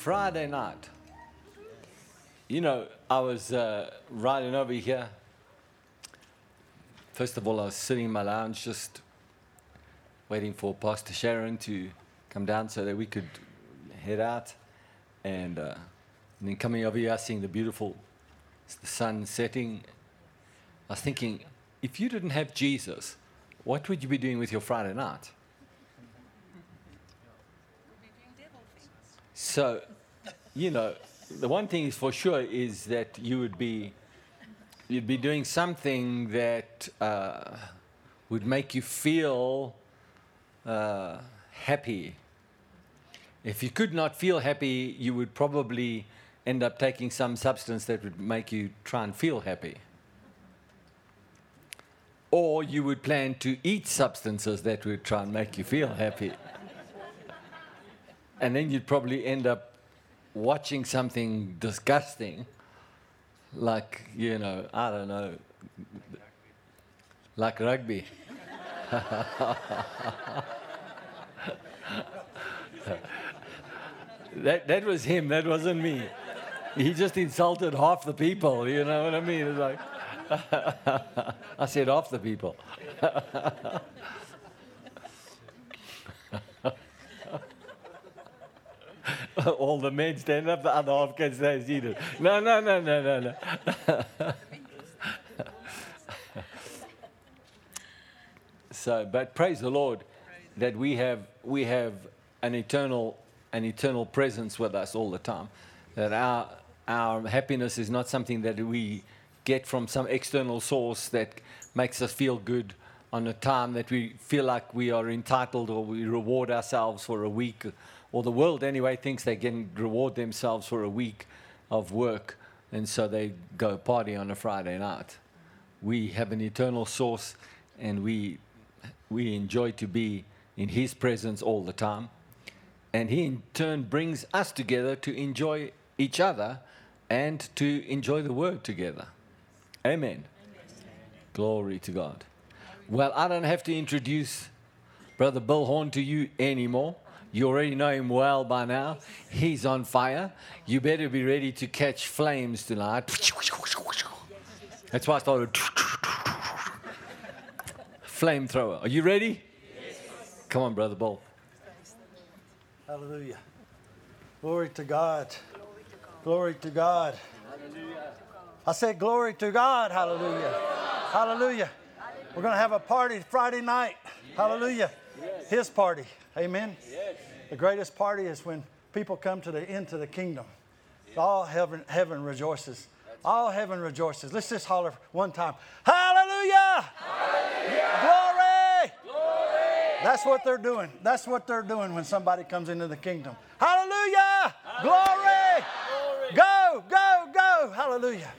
Friday night. You know, I was uh, riding over here. First of all, I was sitting in my lounge just waiting for Pastor Sharon to come down so that we could head out. And, uh, and then coming over here, seeing the beautiful the sun setting. I was thinking, if you didn't have Jesus, what would you be doing with your Friday night? So, you know, the one thing is for sure is that you would be you'd be doing something that uh, would make you feel uh, happy. If you could not feel happy, you would probably end up taking some substance that would make you try and feel happy. Or you would plan to eat substances that would try and make you feel happy. And then you'd probably end up watching something disgusting, like, you know, I don't know, like rugby. that, that was him, that wasn't me. He just insulted half the people, you know what I mean? It's like, I said half the people. All the men stand up, the other half can stay seated. No, no, no, no, no, no. so, but praise the Lord that we have we have an eternal an eternal presence with us all the time. That our our happiness is not something that we get from some external source that makes us feel good on a time that we feel like we are entitled or we reward ourselves for a week, or the world anyway thinks they can reward themselves for a week of work, and so they go party on a Friday night. We have an eternal source, and we we enjoy to be in His presence all the time, and He in turn brings us together to enjoy each other and to enjoy the word together. Amen. Amen. Glory to God. Well, I don't have to introduce Brother Bill Horn to you anymore. You already know him well by now. He's on fire. You better be ready to catch flames tonight. That's why I started. Flamethrower. Are you ready? Yes. Come on, Brother Bill. Hallelujah. Glory to God. Glory to God. I said, Glory to God. Hallelujah. Hallelujah. We're going to have a party Friday night. Hallelujah. His party. Amen. The greatest party is when people come to the into the kingdom. All heaven, heaven rejoices. All heaven rejoices. Let's just holler one time. Hallelujah. Glory. Glory. That's what they're doing. That's what they're doing when somebody comes into the kingdom. Hallelujah. Glory. Go, go, go. Hallelujah.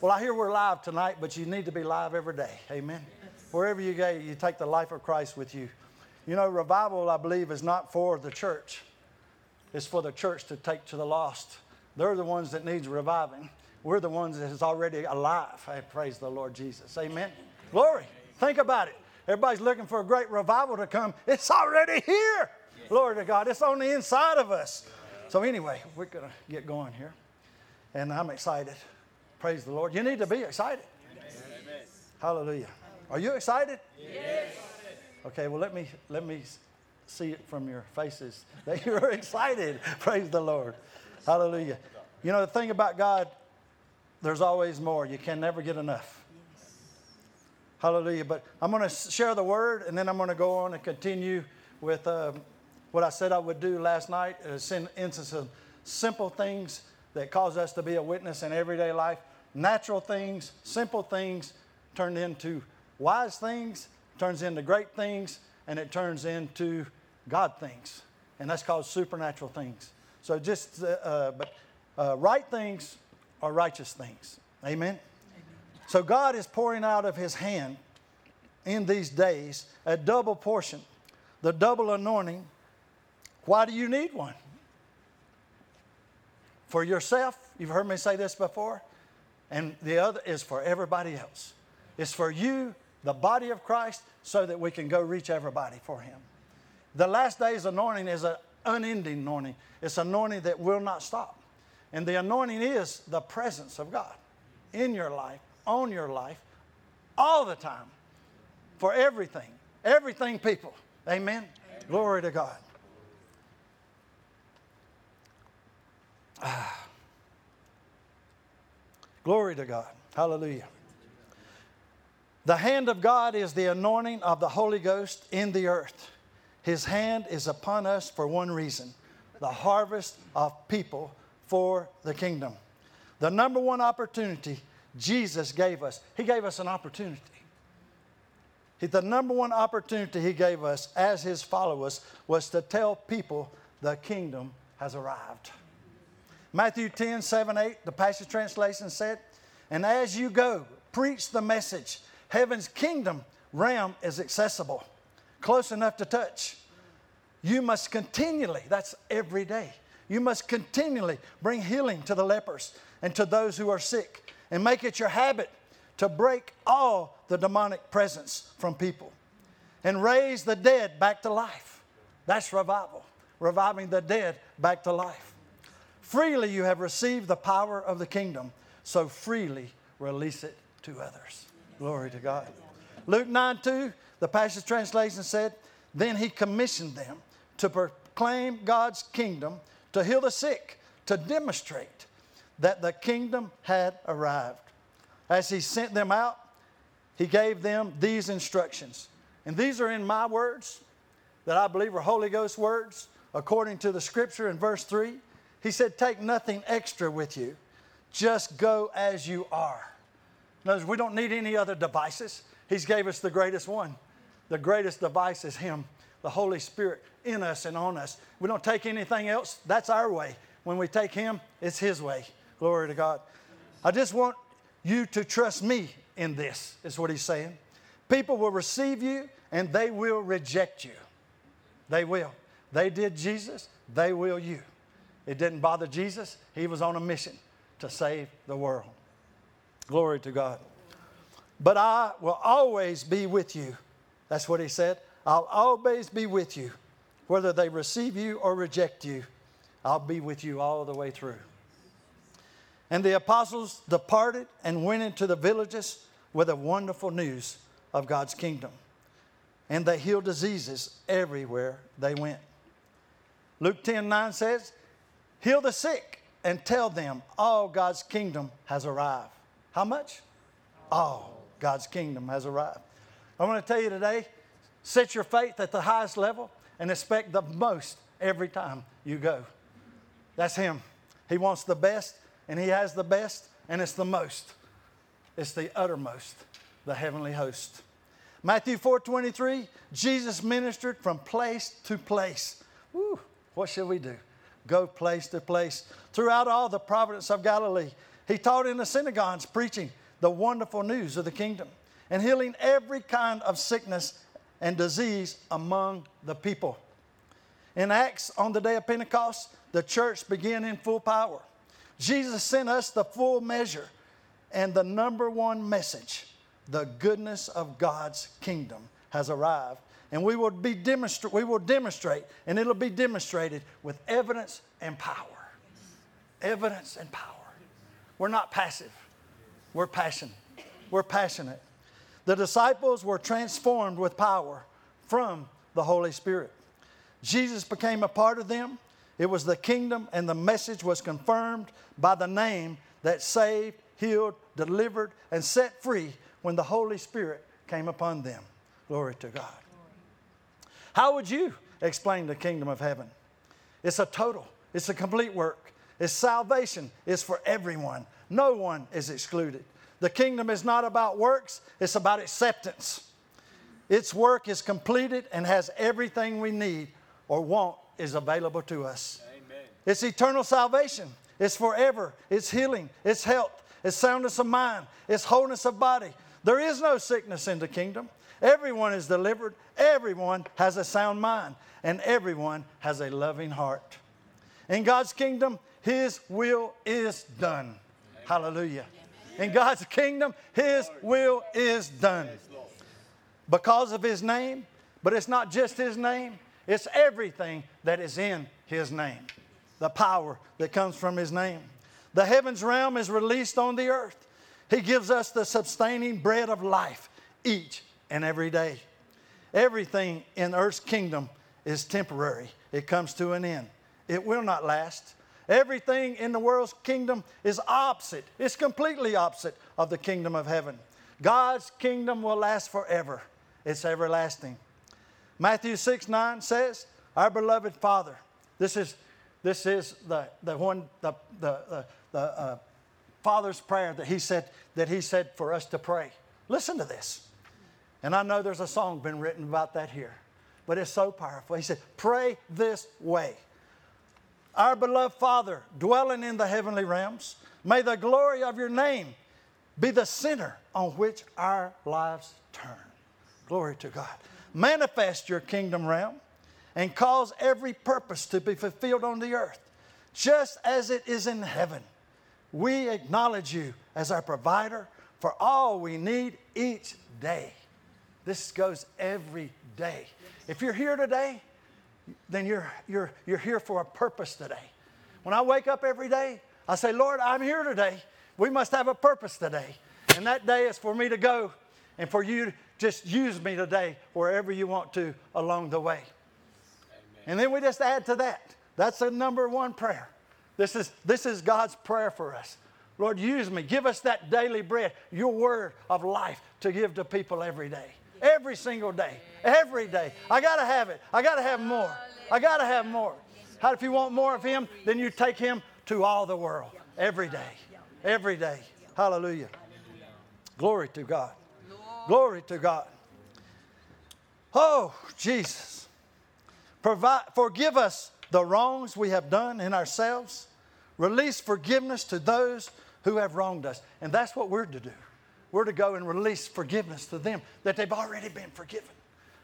Well, I hear we're live tonight, but you need to be live every day. Amen. Wherever you go, you take the life of Christ with you. You know, revival, I believe, is not for the church. It's for the church to take to the lost. They're the ones that needs reviving. We're the ones that is already alive. I praise the Lord Jesus. Amen. Glory. Think about it. Everybody's looking for a great revival to come. It's already here. Glory to God. It's on the inside of us. So anyway, we're going to get going here and I'm excited. Praise the Lord. You need to be excited. Hallelujah. Are you excited? Yes. Okay, well let me let me see it from your faces that you're excited. Praise the Lord. Hallelujah. You know the thing about God, there's always more. You can never get enough. Hallelujah. But I'm going to share the word and then I'm going to go on and continue with um, what I said I would do last night. Uh, instances of simple things that cause us to be a witness in everyday life. Natural things, simple things turned into wise things, turns into great things, and it turns into God things. And that's called supernatural things. So just, uh, uh, but uh, right things are righteous things. Amen? Amen? So God is pouring out of His hand in these days a double portion, the double anointing. Why do you need one? for yourself. You've heard me say this before. And the other is for everybody else. It's for you, the body of Christ, so that we can go reach everybody for Him. The last day's anointing is an unending anointing. It's an anointing that will not stop. And the anointing is the presence of God in your life, on your life, all the time, for everything. Everything, people. Amen. Amen. Glory to God. Ah. Glory to God. Hallelujah. The hand of God is the anointing of the Holy Ghost in the earth. His hand is upon us for one reason the harvest of people for the kingdom. The number one opportunity Jesus gave us, He gave us an opportunity. The number one opportunity He gave us as His followers was to tell people the kingdom has arrived. Matthew 10, 7, 8, the Passion Translation said, And as you go, preach the message. Heaven's kingdom realm is accessible, close enough to touch. You must continually, that's every day, you must continually bring healing to the lepers and to those who are sick, and make it your habit to break all the demonic presence from people and raise the dead back to life. That's revival, reviving the dead back to life. Freely you have received the power of the kingdom, so freely release it to others. Glory to God. Luke 9 2, the Passion Translation said, Then he commissioned them to proclaim God's kingdom, to heal the sick, to demonstrate that the kingdom had arrived. As he sent them out, he gave them these instructions. And these are in my words that I believe are Holy Ghost words according to the scripture in verse 3. He said, Take nothing extra with you, just go as you are. Notice we don't need any other devices. He's gave us the greatest one. The greatest device is Him, the Holy Spirit in us and on us. We don't take anything else. That's our way. When we take Him, it's His way. Glory to God. I just want you to trust me in this, is what He's saying. People will receive you and they will reject you. They will. They did Jesus, they will you. It didn't bother Jesus. He was on a mission to save the world. Glory to God. But I will always be with you. That's what he said. I'll always be with you. Whether they receive you or reject you, I'll be with you all the way through. And the apostles departed and went into the villages with the wonderful news of God's kingdom. And they healed diseases everywhere they went. Luke 10 9 says, Heal the sick and tell them all God's kingdom has arrived. How much? All God's kingdom has arrived. I want to tell you today set your faith at the highest level and expect the most every time you go. That's Him. He wants the best, and He has the best, and it's the most. It's the uttermost, the heavenly host. Matthew 4 23, Jesus ministered from place to place. Woo, what should we do? go place to place. Throughout all the province of Galilee, he taught in the synagogues, preaching the wonderful news of the kingdom and healing every kind of sickness and disease among the people. In Acts, on the day of Pentecost, the church began in full power. Jesus sent us the full measure and the number one message the goodness of God's kingdom has arrived and we will be demonstra- we will demonstrate, and it'll be demonstrated with evidence and power. Evidence and power. We're not passive. We're passionate. We're passionate. The disciples were transformed with power from the Holy Spirit. Jesus became a part of them. It was the kingdom, and the message was confirmed by the name that saved, healed, delivered, and set free when the Holy Spirit came upon them. Glory to God. How would you explain the kingdom of heaven? It's a total, it's a complete work. It's salvation is for everyone. No one is excluded. The kingdom is not about works, it's about acceptance. Its work is completed and has everything we need or want is available to us. Amen. It's eternal salvation. It's forever. It's healing. It's health. It's soundness of mind. It's wholeness of body. There is no sickness in the kingdom. Everyone is delivered, everyone has a sound mind, and everyone has a loving heart. In God's kingdom, His will is done. Hallelujah. In God's kingdom, His will is done. Because of His name, but it's not just His name, It's everything that is in His name, the power that comes from His name. The heavens realm is released on the earth. He gives us the sustaining bread of life each and every day. Everything in earth's kingdom is temporary, it comes to an end. It will not last. Everything in the world's kingdom is opposite, it's completely opposite of the kingdom of heaven. God's kingdom will last forever, it's everlasting. Matthew 6 9 says, Our beloved Father, this is, this is the, the one, the, the, the, the uh, Father's prayer that he, said, that he said for us to pray. Listen to this. And I know there's a song been written about that here, but it's so powerful. He said, Pray this way. Our beloved Father, dwelling in the heavenly realms, may the glory of your name be the center on which our lives turn. Glory to God. Manifest your kingdom realm and cause every purpose to be fulfilled on the earth, just as it is in heaven. We acknowledge you as our provider for all we need each day. This goes every day. If you're here today, then you're, you're, you're here for a purpose today. When I wake up every day, I say, Lord, I'm here today. We must have a purpose today. And that day is for me to go and for you to just use me today wherever you want to along the way. Amen. And then we just add to that. That's the number one prayer. This is, this is God's prayer for us. Lord, use me. Give us that daily bread, your word of life to give to people every day. Every single day. Every day. I got to have it. I got to have more. I got to have more. How, if you want more of Him, then you take Him to all the world every day. Every day. Hallelujah. Glory to God. Glory to God. Oh, Jesus. Provide, forgive us the wrongs we have done in ourselves. Release forgiveness to those who have wronged us. And that's what we're to do. We're to go and release forgiveness to them that they've already been forgiven.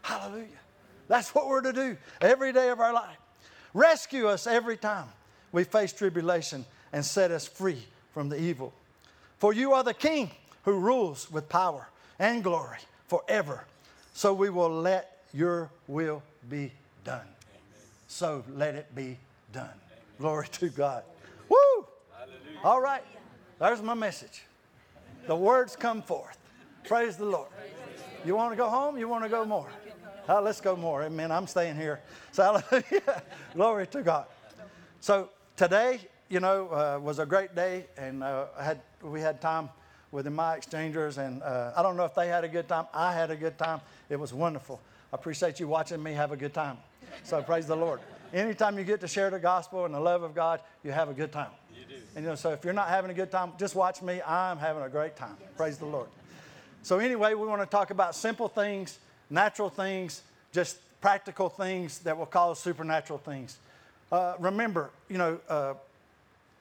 Hallelujah. That's what we're to do every day of our life. Rescue us every time we face tribulation and set us free from the evil. For you are the King who rules with power and glory forever. So we will let your will be done. Amen. So let it be done. Amen. Glory to God. Woo! Hallelujah. All right. There's my message. The words come forth. Praise the Lord. You want to go home? You want to go more? Uh, let's go more. Amen. I'm staying here. So, hallelujah. Glory to God. So, today, you know, uh, was a great day, and uh, had, we had time with My Exchangers, and uh, I don't know if they had a good time. I had a good time. It was wonderful. I appreciate you watching me have a good time. So, praise the Lord. Anytime you get to share the gospel and the love of God, you have a good time. And you know, so if you're not having a good time, just watch me. I'm having a great time. Praise the Lord. So, anyway, we want to talk about simple things, natural things, just practical things that will cause supernatural things. Uh, remember, you know, uh,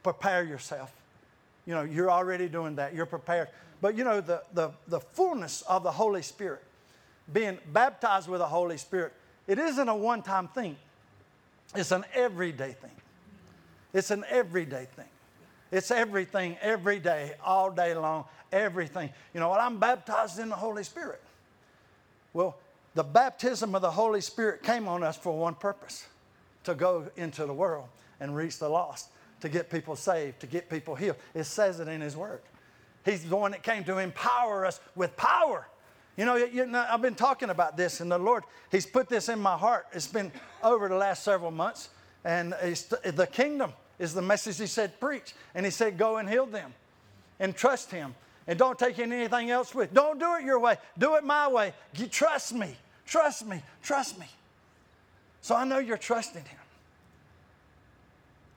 prepare yourself. You know, you're already doing that, you're prepared. But, you know, the, the, the fullness of the Holy Spirit, being baptized with the Holy Spirit, it isn't a one time thing, it's an everyday thing. It's an everyday thing. It's everything, every day, all day long, everything. You know what? I'm baptized in the Holy Spirit. Well, the baptism of the Holy Spirit came on us for one purpose to go into the world and reach the lost, to get people saved, to get people healed. It says it in His Word. He's the one that came to empower us with power. You know, you know, I've been talking about this, and the Lord, He's put this in my heart. It's been over the last several months, and the kingdom is the message He said, preach. And He said, go and heal them and trust Him and don't take in anything else with. Don't do it your way. Do it my way. You trust me. Trust me. Trust me. So I know you're trusting him.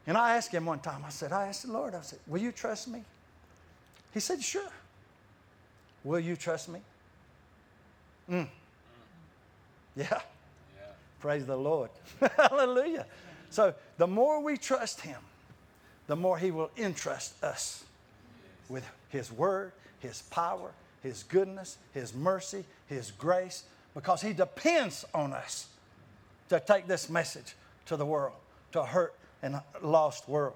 And I asked him one time, I said, I asked the Lord, I said, Will you trust me? He said, Sure. Will you trust me? Mm. Yeah. yeah. Praise the Lord. Hallelujah. So the more we trust him, the more he will entrust us with his word, His power, His goodness, His mercy, His grace, because He depends on us to take this message to the world, to a hurt and lost world.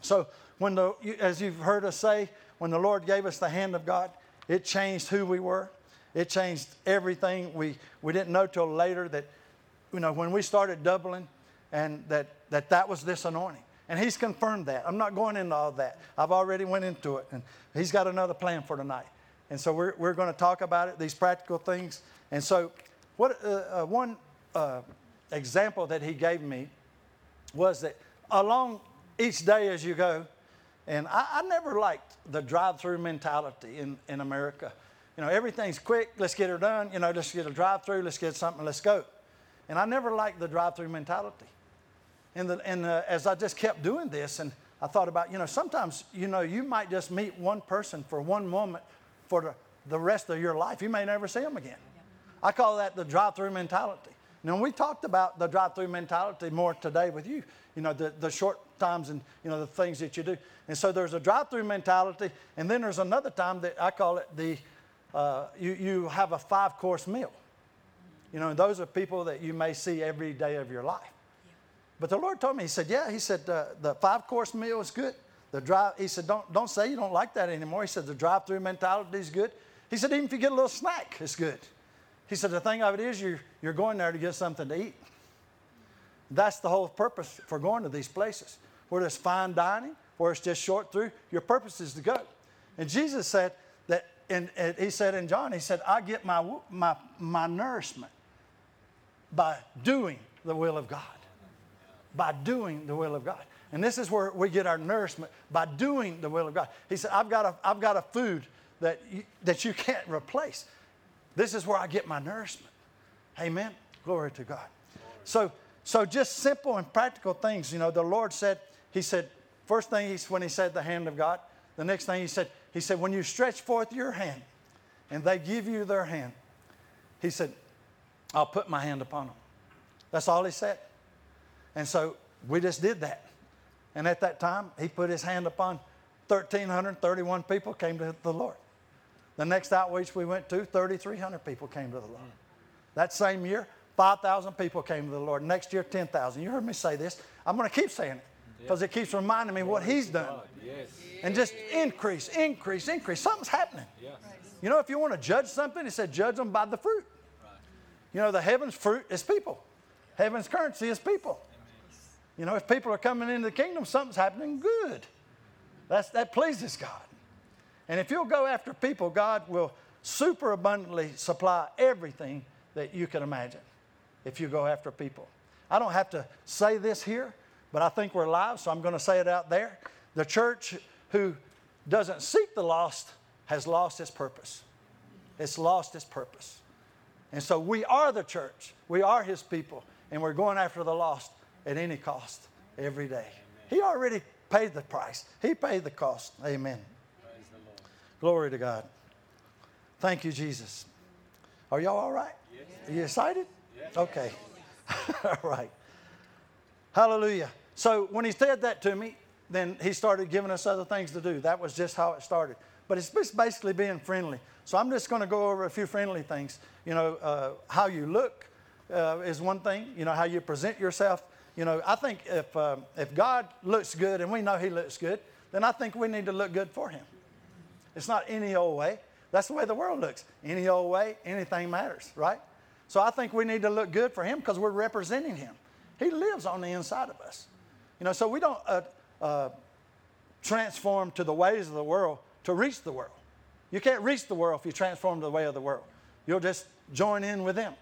So, when the, as you've heard us say, when the Lord gave us the hand of God, it changed who we were. It changed everything. We, we didn't know till later that you know, when we started doubling, and that, that that was this anointing. And he's confirmed that. I'm not going into all that. I've already went into it. And he's got another plan for tonight. And so we're, we're going to talk about it, these practical things. And so what, uh, uh, one uh, example that he gave me was that along each day as you go, and I, I never liked the drive-through mentality in, in America. You know, everything's quick, let's get it done. You know, let's get a drive-through, let's get something, let's go. And I never liked the drive-through mentality. And, the, and uh, as I just kept doing this, and I thought about, you know, sometimes, you know, you might just meet one person for one moment for the, the rest of your life. You may never see them again. I call that the drive-through mentality. Now, we talked about the drive-through mentality more today with you, you know, the, the short times and, you know, the things that you do. And so there's a drive-through mentality, and then there's another time that I call it the, uh, you, you have a five-course meal. You know, those are people that you may see every day of your life. But the Lord told me, He said, Yeah, He said, uh, the five course meal is good. The drive, He said, don't, don't say you don't like that anymore. He said, The drive through mentality is good. He said, Even if you get a little snack, it's good. He said, The thing of it is, you're, you're going there to get something to eat. That's the whole purpose for going to these places. Where there's fine dining, where it's just short through, your purpose is to go. And Jesus said that, and, and he said in John, He said, I get my, my, my nourishment by doing the will of God. By doing the will of God. And this is where we get our nourishment by doing the will of God. He said, I've got a, I've got a food that you, that you can't replace. This is where I get my nourishment. Amen. Glory to God. So, so just simple and practical things. You know, the Lord said, He said, first thing he's when He said the hand of God. The next thing He said, He said, when you stretch forth your hand and they give you their hand, He said, I'll put my hand upon them. That's all He said. And so we just did that. And at that time, He put His hand upon 1,331 people came to the Lord. The next outreach we went to, 3,300 people came to the Lord. That same year, 5,000 people came to the Lord. Next year, 10,000. You heard me say this. I'm going to keep saying it because it keeps reminding me what He's done. Yes. And just increase, increase, increase. Something's happening. You know, if you want to judge something, He said, judge them by the fruit. Right. You know, the heaven's fruit is people, heaven's currency is people. You know, if people are coming into the kingdom, something's happening good. That's, that pleases God. And if you'll go after people, God will super abundantly supply everything that you can imagine if you go after people. I don't have to say this here, but I think we're live, so I'm going to say it out there. The church who doesn't seek the lost has lost its purpose. It's lost its purpose. And so we are the church. We are his people. And we're going after the lost at any cost every day. He already paid the price, He paid the cost. Amen. Glory to God. Thank you, Jesus. Are y'all all right? Yes. Are you excited? Yes. Okay. all right. Hallelujah. So when he said that to me, then he started giving us other things to do. That was just how it started. But it's basically being friendly. So I'm just going to go over a few friendly things. You know, uh, how you look uh, is one thing. You know, how you present yourself. You know, I think if, uh, if God looks good and we know He looks good, then I think we need to look good for Him. It's not any old way. That's the way the world looks. Any old way, anything matters, right? So I think we need to look good for Him because we're representing Him. He lives on the inside of us. You know, so we don't uh, uh, transform to the ways of the world to reach the world. You can't reach the world if you transform to the way of the world. You'll just join in with them.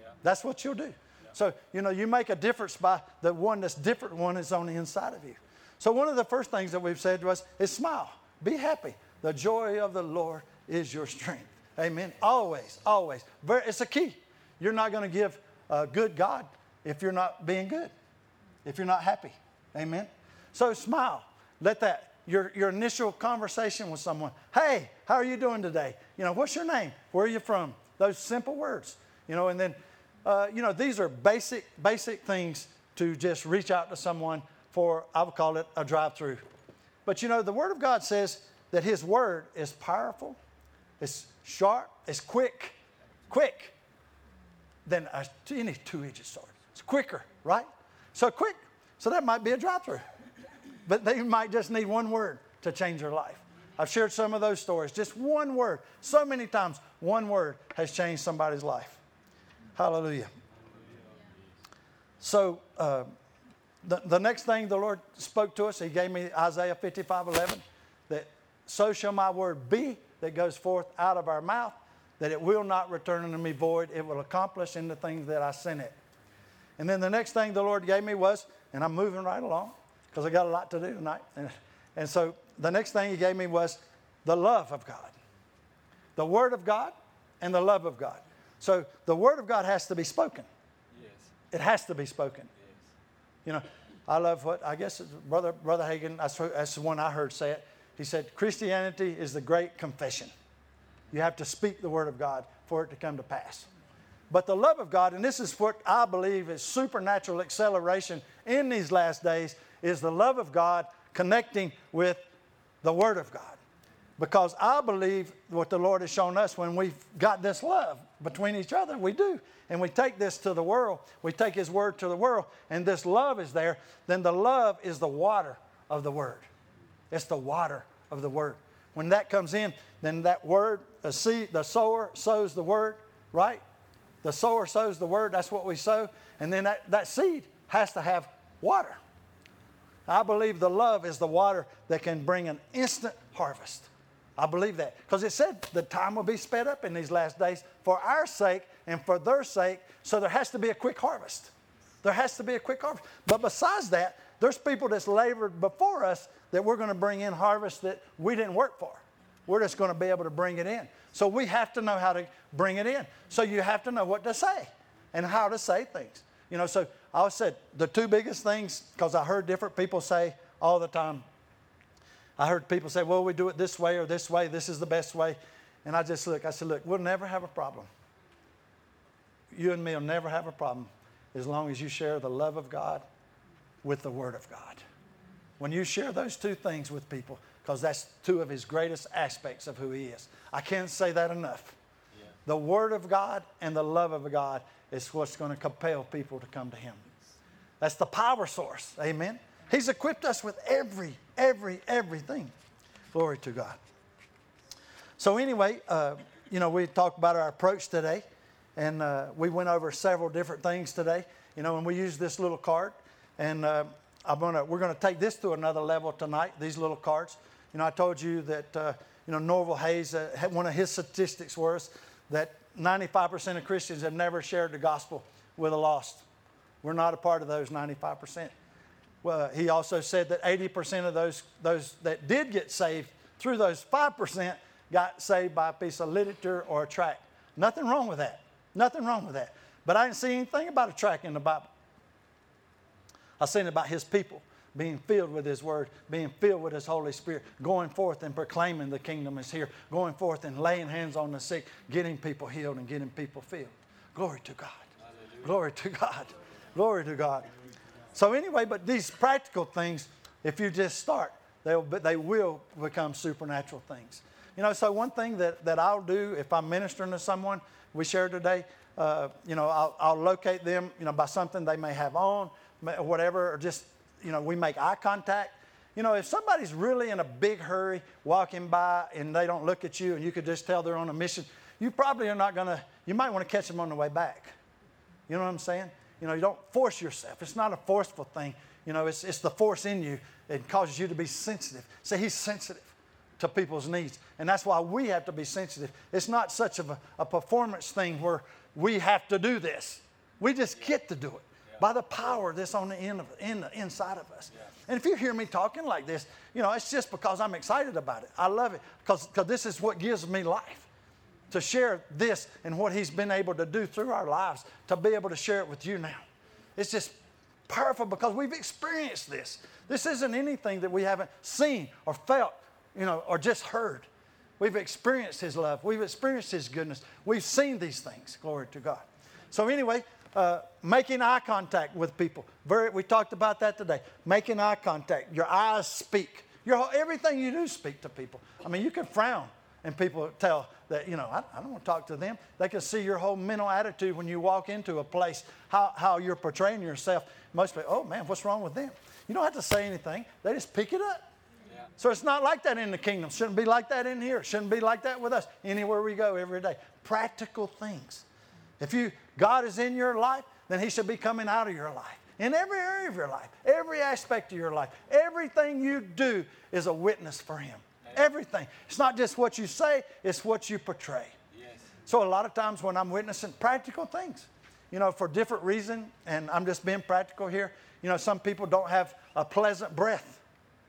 Yeah. That's what you'll do. So, you know, you make a difference by the one that's different one is on the inside of you. So, one of the first things that we've said to us is smile, be happy. The joy of the Lord is your strength. Amen. Always, always. It's a key. You're not going to give a good God if you're not being good, if you're not happy. Amen. So, smile. Let that your, your initial conversation with someone. Hey, how are you doing today? You know, what's your name? Where are you from? Those simple words. You know, and then uh, you know, these are basic, basic things to just reach out to someone for, I would call it a drive through. But you know, the Word of God says that His Word is powerful, it's sharp, it's quick, quick than a, any two edged sword. It's quicker, right? So quick. So that might be a drive through. But they might just need one word to change their life. I've shared some of those stories. Just one word. So many times, one word has changed somebody's life. Hallelujah. so uh, the, the next thing the Lord spoke to us, He gave me Isaiah 55 11, that so shall my word be that goes forth out of our mouth, that it will not return unto me void. It will accomplish in the things that I sent it. And then the next thing the Lord gave me was, and I'm moving right along because I got a lot to do tonight. And, and so the next thing He gave me was the love of God, the Word of God, and the love of God. So the Word of God has to be spoken. Yes. It has to be spoken. Yes. You know, I love what I guess brother brother. That's, that's the one I heard say it. He said Christianity is the great confession. You have to speak the word of God for it to come to pass. But the love of God, and this is what I believe is supernatural acceleration in these last days, is the love of God connecting with the Word of God. Because I believe what the Lord has shown us when we've got this love between each other, we do. And we take this to the world, we take His Word to the world, and this love is there, then the love is the water of the Word. It's the water of the Word. When that comes in, then that Word, the seed, the sower sows the Word, right? The sower sows the word, that's what we sow. And then that, that seed has to have water. I believe the love is the water that can bring an instant harvest. I believe that. Because it said the time will be sped up in these last days for our sake and for their sake. So there has to be a quick harvest. There has to be a quick harvest. But besides that, there's people that's labored before us that we're going to bring in harvest that we didn't work for. We're just going to be able to bring it in. So we have to know how to bring it in. So you have to know what to say and how to say things. You know, so I said the two biggest things, because I heard different people say all the time. I heard people say, well, we do it this way or this way, this is the best way. And I just look, I said, look, we'll never have a problem. You and me will never have a problem as long as you share the love of God with the Word of God. When you share those two things with people, because that's two of his greatest aspects of who he is. I can't say that enough. The Word of God and the love of God is what's going to compel people to come to him. That's the power source. Amen. He's equipped us with every, every, everything. Glory to God. So, anyway, uh, you know, we talked about our approach today, and uh, we went over several different things today. You know, and we used this little card, and uh, I'm gonna, we're going to take this to another level tonight, these little cards. You know, I told you that, uh, you know, Norval Hayes, uh, one of his statistics was that 95% of Christians have never shared the gospel with a lost. We're not a part of those 95%. Well, he also said that 80% of those, those that did get saved through those 5% got saved by a piece of literature or a tract. Nothing wrong with that. Nothing wrong with that. But I didn't see anything about a tract in the Bible. I seen about his people being filled with His Word, being filled with His Holy Spirit, going forth and proclaiming the kingdom is here, going forth and laying hands on the sick, getting people healed and getting people filled. Glory to God. Hallelujah. Glory to God. Glory to God. So, anyway, but these practical things, if you just start, they'll, they will become supernatural things. You know, so one thing that, that I'll do if I'm ministering to someone, we shared today, uh, you know, I'll, I'll locate them, you know, by something they may have on, whatever, or just you know, we make eye contact. You know, if somebody's really in a big hurry walking by and they don't look at you and you could just tell they're on a mission, you probably are not going to, you might want to catch them on the way back. You know what I'm saying? You know, you don't force yourself. It's not a forceful thing. You know, it's, it's the force in you that causes you to be sensitive. See, he's sensitive to people's needs. And that's why we have to be sensitive. It's not such of a, a performance thing where we have to do this. We just get to do it by the power that's on the, end of, in the inside of us. Yeah. And if you hear me talking like this, you know, it's just because I'm excited about it. I love it because this is what gives me life. To share this and what He's been able to do through our lives, to be able to share it with you now. It's just powerful because we've experienced this. This isn't anything that we haven't seen or felt, you know, or just heard. We've experienced His love. We've experienced His goodness. We've seen these things. Glory to God. So, anyway, uh, making eye contact with people. Very, we talked about that today. Making eye contact. Your eyes speak. Your, everything you do speak to people. I mean, you can frown and people tell that, you know, I, I don't want to talk to them. They can see your whole mental attitude when you walk into a place, how, how you're portraying yourself. Most people, oh man, what's wrong with them? You don't have to say anything. They just pick it up. Yeah. So it's not like that in the kingdom. Shouldn't be like that in here. Shouldn't be like that with us. Anywhere we go every day. Practical things. If you God is in your life, then He should be coming out of your life. In every area of your life, every aspect of your life, everything you do is a witness for Him. Everything. It's not just what you say, it's what you portray. Yes. So a lot of times when I'm witnessing practical things, you know, for different reason, and I'm just being practical here, you know, some people don't have a pleasant breath.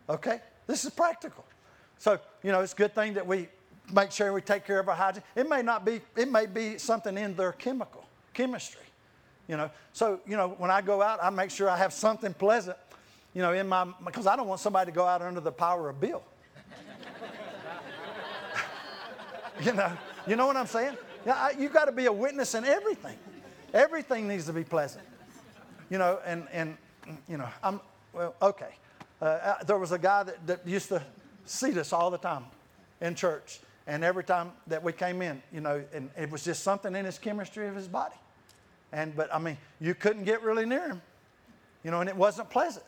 Okay? This is practical. So, you know, it's a good thing that we make sure we take care of our hygiene. It may not be, it may be something in their chemical, chemistry. You know, so, you know, when I go out, I make sure I have something pleasant, you know, in my, because I don't want somebody to go out under the power of Bill. You know, you know what I'm saying? You've got to be a witness in everything. Everything needs to be pleasant. You know, and, and you know, I'm, well, okay. Uh, uh, there was a guy that, that used to see us all the time in church. And every time that we came in, you know, and it was just something in his chemistry of his body. And, but I mean, you couldn't get really near him, you know, and it wasn't pleasant.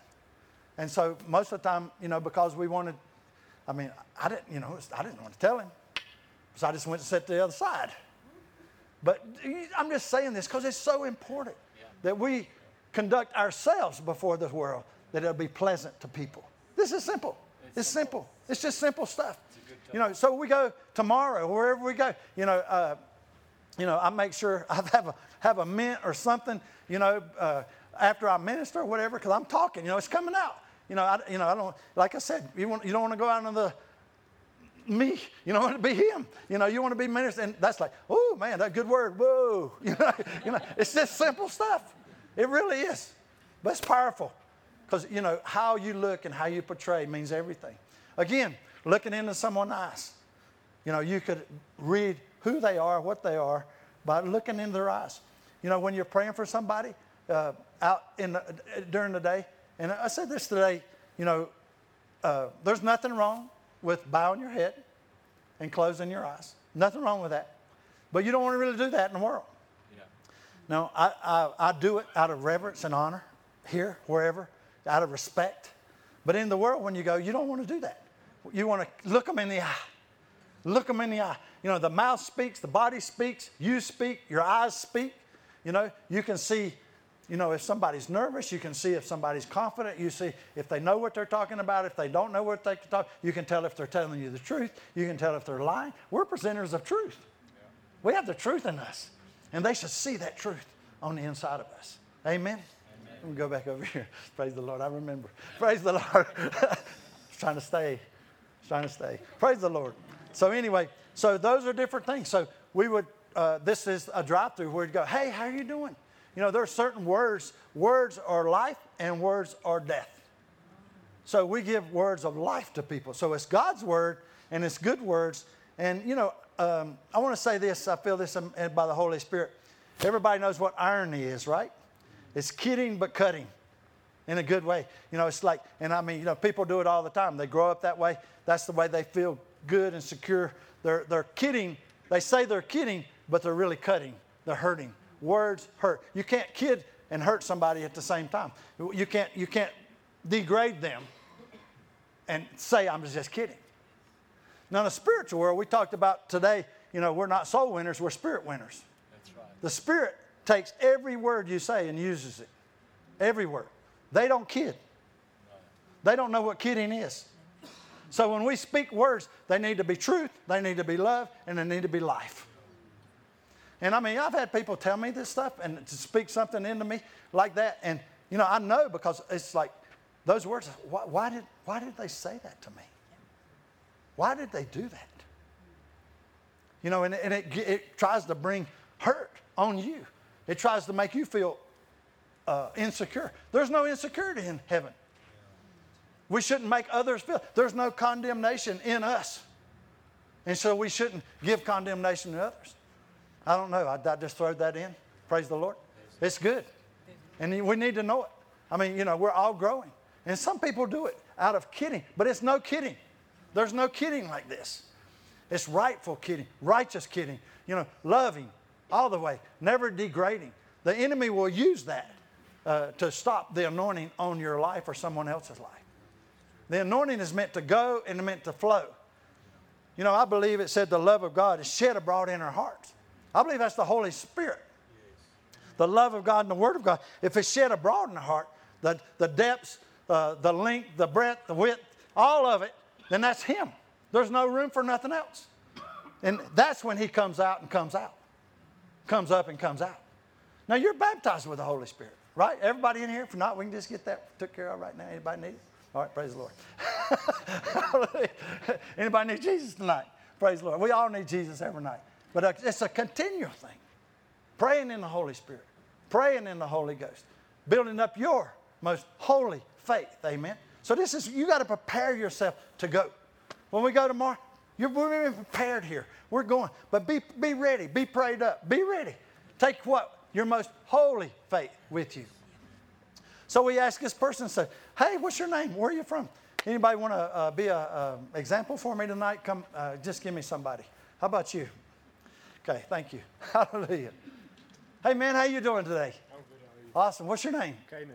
And so most of the time, you know, because we wanted, I mean, I didn't, you know, I didn't want to tell him. So I just went and sit to the other side. But I'm just saying this because it's so important yeah. that we conduct ourselves before the world, that it'll be pleasant to people. This is simple. It's, it's simple. simple. It's just simple stuff. You know, so we go tomorrow, wherever we go, you know, uh, you know, I make sure I have a, have a mint or something, you know, uh, after I minister or whatever, because I'm talking, you know, it's coming out. You know, I, you know, I don't, like I said, you, want, you don't want to go out on the, me. You don't want to be him. You know, you want to be minister. And that's like, oh, man, that good word. Whoa. You know, you know, it's just simple stuff. It really is. But it's powerful. Because, you know, how you look and how you portray means everything. Again, looking into someone's eyes. You know, you could read who they are, what they are, by looking into their eyes. You know, when you're praying for somebody uh, out in the, during the day, and I said this today, you know, uh, there's nothing wrong with bowing your head and closing your eyes. Nothing wrong with that. But you don't want to really do that in the world. Yeah. No, I, I, I do it out of reverence and honor here, wherever, out of respect. But in the world, when you go, you don't want to do that. You want to look them in the eye. Look them in the eye. You know, the mouth speaks, the body speaks, you speak, your eyes speak. You know, you can see, you know, if somebody's nervous, you can see if somebody's confident. You see if they know what they're talking about, if they don't know what they talk. You can tell if they're telling you the truth. You can tell if they're lying. We're presenters of truth. Yeah. We have the truth in us, and they should see that truth on the inside of us. Amen. Amen. Let me go back over here. Praise the Lord. I remember. Praise the Lord. trying to stay trying to stay. Praise the Lord. So anyway, so those are different things. So we would, uh, this is a drive-through where you go, hey, how are you doing? You know, there are certain words. Words are life and words are death. So we give words of life to people. So it's God's word and it's good words. And, you know, um, I want to say this. I feel this by the Holy Spirit. Everybody knows what irony is, right? It's kidding but cutting in a good way. You know, it's like, and I mean, you know, people do it all the time. They grow up that way. That's the way they feel good and secure. They're, they're kidding. They say they're kidding, but they're really cutting. They're hurting. Words hurt. You can't kid and hurt somebody at the same time. You can't, you can't degrade them and say, I'm just kidding. Now, in the spiritual world, we talked about today, you know, we're not soul winners, we're spirit winners. That's right. The spirit takes every word you say and uses it. Every word. They don't kid. They don't know what kidding is. So when we speak words, they need to be truth, they need to be love, and they need to be life. And I mean, I've had people tell me this stuff and to speak something into me like that. And, you know, I know because it's like those words, why, why did, why did they say that to me? Why did they do that? You know, and, and it, it tries to bring hurt on you. It tries to make you feel uh, insecure. There's no insecurity in heaven. We shouldn't make others feel. There's no condemnation in us. And so we shouldn't give condemnation to others. I don't know. I, I just throw that in. Praise the Lord. It's good. And we need to know it. I mean, you know, we're all growing. And some people do it out of kidding, but it's no kidding. There's no kidding like this. It's rightful kidding, righteous kidding, you know, loving all the way, never degrading. The enemy will use that uh, to stop the anointing on your life or someone else's life. The anointing is meant to go and meant to flow. You know, I believe it said the love of God is shed abroad in our hearts. I believe that's the Holy Spirit. the love of God and the Word of God, if it's shed abroad in the heart, the, the depths, uh, the length, the breadth, the width, all of it, then that's Him. There's no room for nothing else. And that's when He comes out and comes out, comes up and comes out. Now you're baptized with the Holy Spirit, right? Everybody in here? If not, we can just get that took care of right now. Anybody need it? All right, praise the Lord. Anybody need Jesus tonight? Praise the Lord. We all need Jesus every night. But it's a continual thing. Praying in the Holy Spirit, praying in the Holy Ghost, building up your most holy faith. Amen. So this is you got to prepare yourself to go. When we go tomorrow, you're we're prepared here. We're going. But be be ready, be prayed up, be ready. Take what? Your most holy faith with you. So we ask this person, say, hey, what's your name? Where are you from? Anybody want to uh, be an example for me tonight? Come, uh, just give me somebody. How about you? Okay, thank you. Hallelujah. Hey, man, how you doing today? I'm good. How are you? Awesome. What's your name? Canaan.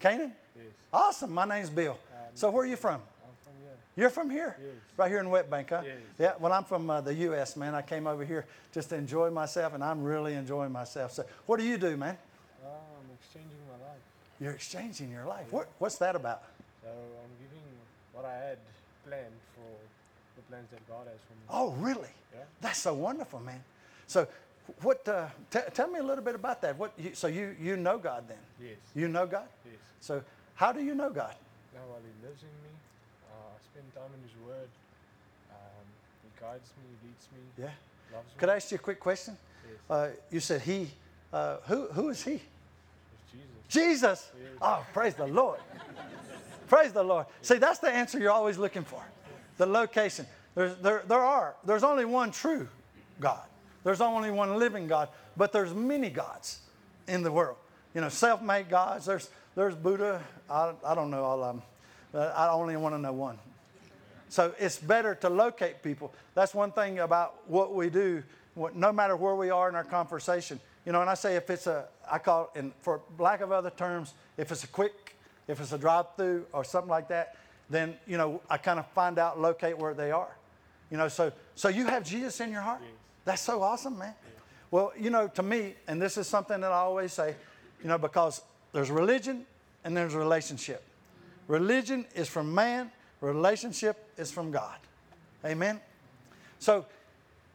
Canaan? Yes. Awesome. My name's Bill. So where are you from? I'm from here. You're from here? Yes. Right here in Wet Bank, huh? Yes. Yeah, well, I'm from uh, the U.S., man. I came over here just to enjoy myself, and I'm really enjoying myself. So what do you do, man? Ah, I'm exchanging my life. You're exchanging your life. What, what's that about? So I'm giving what I had planned for the plans that God has for me. Oh, really? Yeah. That's so wonderful, man. So, what? Uh, t- tell me a little bit about that. What? You, so you you know God then? Yes. You know God? Yes. So how do you know God? Now while He lives in me, uh, I spend time in His Word. Um, he guides me, He leads me, Yeah. loves me. Could I ask you a quick question? Yes. Uh, you said He. Uh, who who is He? It's Jesus. Jesus. Yes. Oh, praise the Lord. praise the Lord. See, that's the answer you're always looking for. The location. There's, there, there are. There's only one true God. There's only one living God, but there's many gods in the world. You know, self-made gods. There's there's Buddha. I, I don't know all of them. But I only want to know one. So it's better to locate people. That's one thing about what we do, what, no matter where we are in our conversation. You know, and I say if it's a, I call it, for lack of other terms, if it's a quick, if it's a drive through or something like that, then, you know, I kind of find out, locate where they are. You know, so, so you have Jesus in your heart? That's so awesome, man. Well, you know, to me, and this is something that I always say, you know, because there's religion and there's relationship. Religion is from man, relationship is from God. Amen? So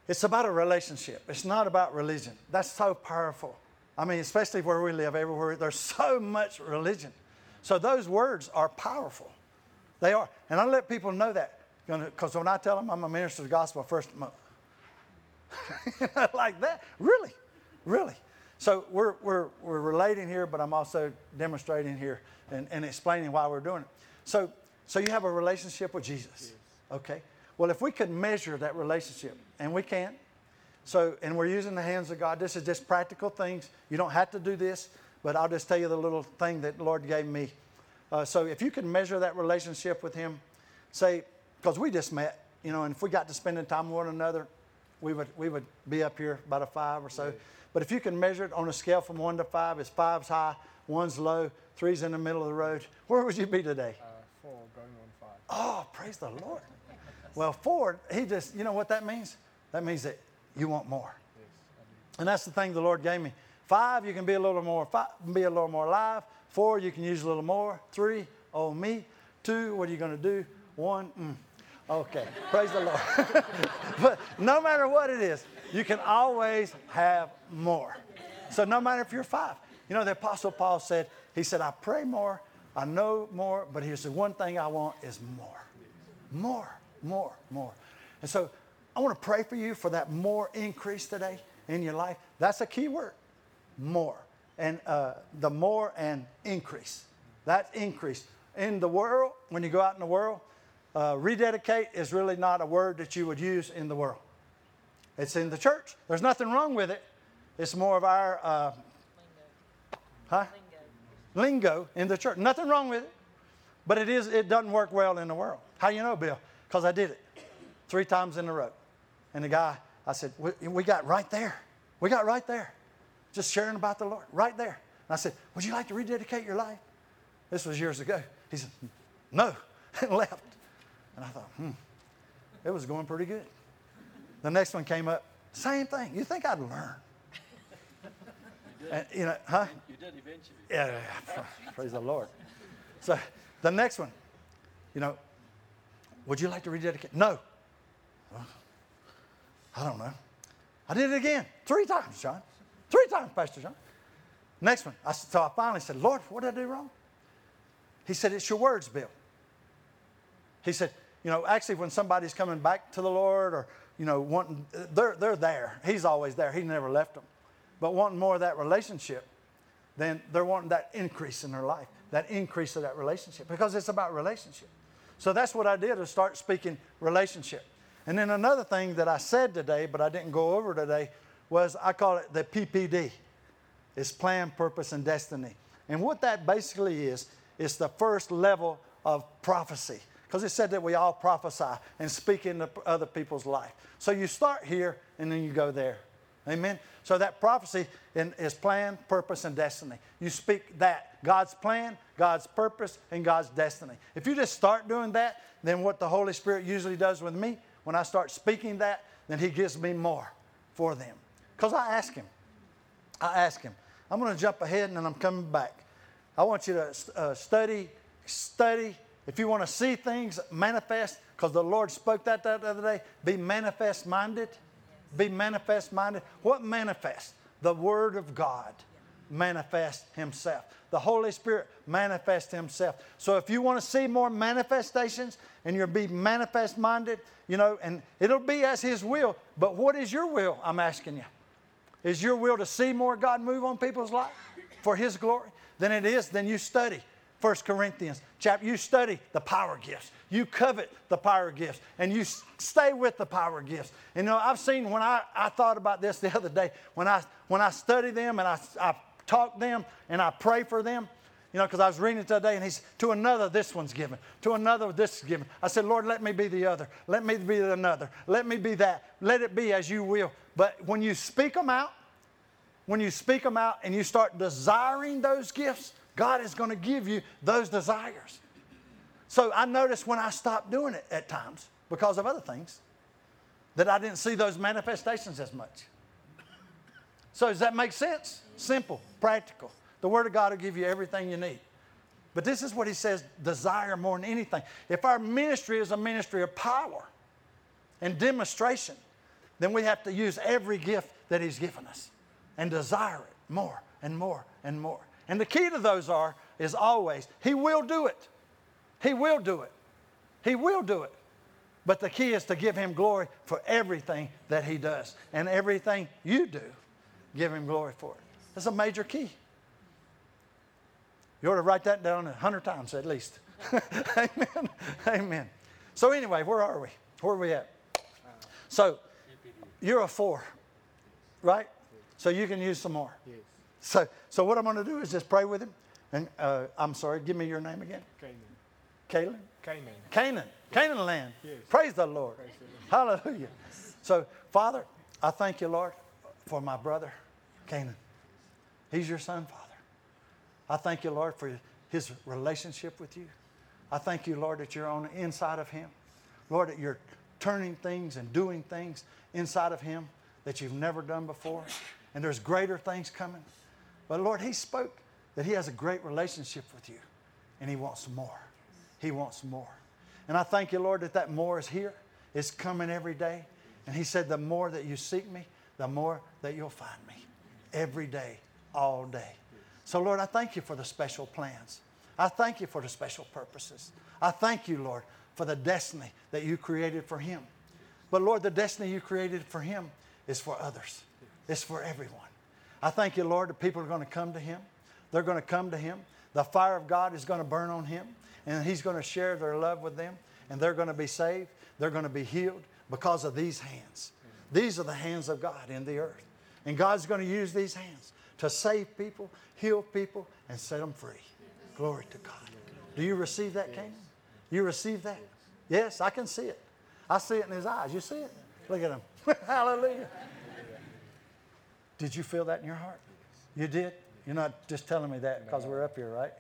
it's about a relationship. It's not about religion. That's so powerful. I mean, especially where we live, everywhere, there's so much religion. So those words are powerful. They are. And I let people know that. Because when I tell them I'm a minister of the gospel, first, like that, really, really. So we're, we're, we're relating here, but I'm also demonstrating here and, and explaining why we're doing it. So, so you have a relationship with Jesus. Okay. Well, if we could measure that relationship, and we can't. so, and we're using the hands of God. This is just practical things. You don't have to do this, but I'll just tell you the little thing that the Lord gave me. Uh, so if you could measure that relationship with Him, say, because we just met, you know, and if we got to spending time with one another, we would, we would be up here about a five or so. But if you can measure it on a scale from one to five, it's five's high, one's low, three's in the middle of the road. Where would you be today? Uh, four going on five. Oh, praise the Lord. Well, four, he just, you know what that means? That means that you want more. Yes. And that's the thing the Lord gave me. Five, you can be a little more, five, be a little more alive. Four, you can use a little more. Three, oh me. Two, what are you going to do? One, mm. Okay. Praise the Lord. but no matter what it is, you can always have more. So no matter if you're five. You know, the Apostle Paul said, he said, I pray more, I know more, but here's the one thing I want is more. More, more, more. And so I want to pray for you for that more increase today in your life. That's a key word. More. And uh, the more and increase. That increase. In the world, when you go out in the world, uh, rededicate is really not a word that you would use in the world. It's in the church. There's nothing wrong with it. It's more of our, uh, huh? lingo in the church. Nothing wrong with it, but it is. It doesn't work well in the world. How you know, Bill? Because I did it three times in a row. And the guy, I said, we, we got right there. We got right there, just sharing about the Lord, right there. And I said, Would you like to rededicate your life? This was years ago. He said, No, and left. And I thought, hmm, it was going pretty good. The next one came up, same thing. You think I'd learn? And, you know, huh? You did eventually. Yeah, yeah, praise the Lord. So the next one, you know, would you like to rededicate? No. Well, I don't know. I did it again three times, John. Three times, Pastor John. Next one. I, so I finally said, Lord, what did I do wrong? He said, It's your words, Bill. He said, You know, actually, when somebody's coming back to the Lord or, you know, wanting, they're, they're there. He's always there. He never left them. But wanting more of that relationship, then they're wanting that increase in their life, that increase of that relationship, because it's about relationship. So that's what I did is start speaking relationship. And then another thing that I said today, but I didn't go over today, was I call it the PPD. It's plan, purpose, and destiny. And what that basically is, is the first level of prophecy. Because it said that we all prophesy and speak into other people's life. So you start here and then you go there. Amen. So that prophecy is plan, purpose, and destiny. You speak that God's plan, God's purpose, and God's destiny. If you just start doing that, then what the Holy Spirit usually does with me, when I start speaking that, then He gives me more for them. Because I ask Him. I ask Him. I'm going to jump ahead and then I'm coming back. I want you to uh, study, study. If you want to see things manifest, because the Lord spoke that the other day, be manifest minded. Be manifest minded. What manifest? The Word of God manifest Himself. The Holy Spirit manifest Himself. So if you want to see more manifestations and you'll be manifest minded, you know, and it'll be as His will. But what is your will? I'm asking you. Is your will to see more God move on people's life for His glory? Then it is, then you study. 1 Corinthians chapter, you study the power gifts. You covet the power gifts and you stay with the power gifts. And you know, I've seen when I, I thought about this the other day, when I, when I study them and I, I talk them and I pray for them, you know, because I was reading it today and he's, to another, this one's given. To another, this is given. I said, Lord, let me be the other. Let me be the another. Let me be that. Let it be as you will. But when you speak them out, when you speak them out and you start desiring those gifts, God is going to give you those desires. So I noticed when I stopped doing it at times because of other things that I didn't see those manifestations as much. So does that make sense? Simple, practical. The Word of God will give you everything you need. But this is what He says desire more than anything. If our ministry is a ministry of power and demonstration, then we have to use every gift that He's given us and desire it more and more and more. And the key to those are is always He will do it. He will do it. He will do it. But the key is to give Him glory for everything that He does. And everything you do, give Him glory for it. That's a major key. You ought to write that down a hundred times at least. Amen. Amen. So anyway, where are we? Where are we at? So you're a four, right? So you can use some more. So, so what I'm going to do is just pray with him. And uh, I'm sorry, give me your name again. Canaan. Caleb? Canaan. Canaan. Canaan land. Yes. Praise the Lord. Hallelujah. So, Father, I thank you, Lord, for my brother, Canaan. He's your son, Father. I thank you, Lord, for his relationship with you. I thank you, Lord, that you're on the inside of him. Lord, that you're turning things and doing things inside of him that you've never done before. And there's greater things coming. But Lord, he spoke that he has a great relationship with you and he wants more. He wants more. And I thank you, Lord, that that more is here. It's coming every day. And he said, the more that you seek me, the more that you'll find me. Every day, all day. So, Lord, I thank you for the special plans. I thank you for the special purposes. I thank you, Lord, for the destiny that you created for him. But, Lord, the destiny you created for him is for others, it's for everyone. I thank you, Lord, that people are going to come to him. They're going to come to him. The fire of God is going to burn on him, and he's going to share their love with them, and they're going to be saved. They're going to be healed because of these hands. These are the hands of God in the earth. And God's going to use these hands to save people, heal people, and set them free. Glory to God. Do you receive that, Canaan? You receive that? Yes, I can see it. I see it in his eyes. You see it? Look at him. Hallelujah. Did you feel that in your heart? You did? You're not just telling me that because we're up here, right?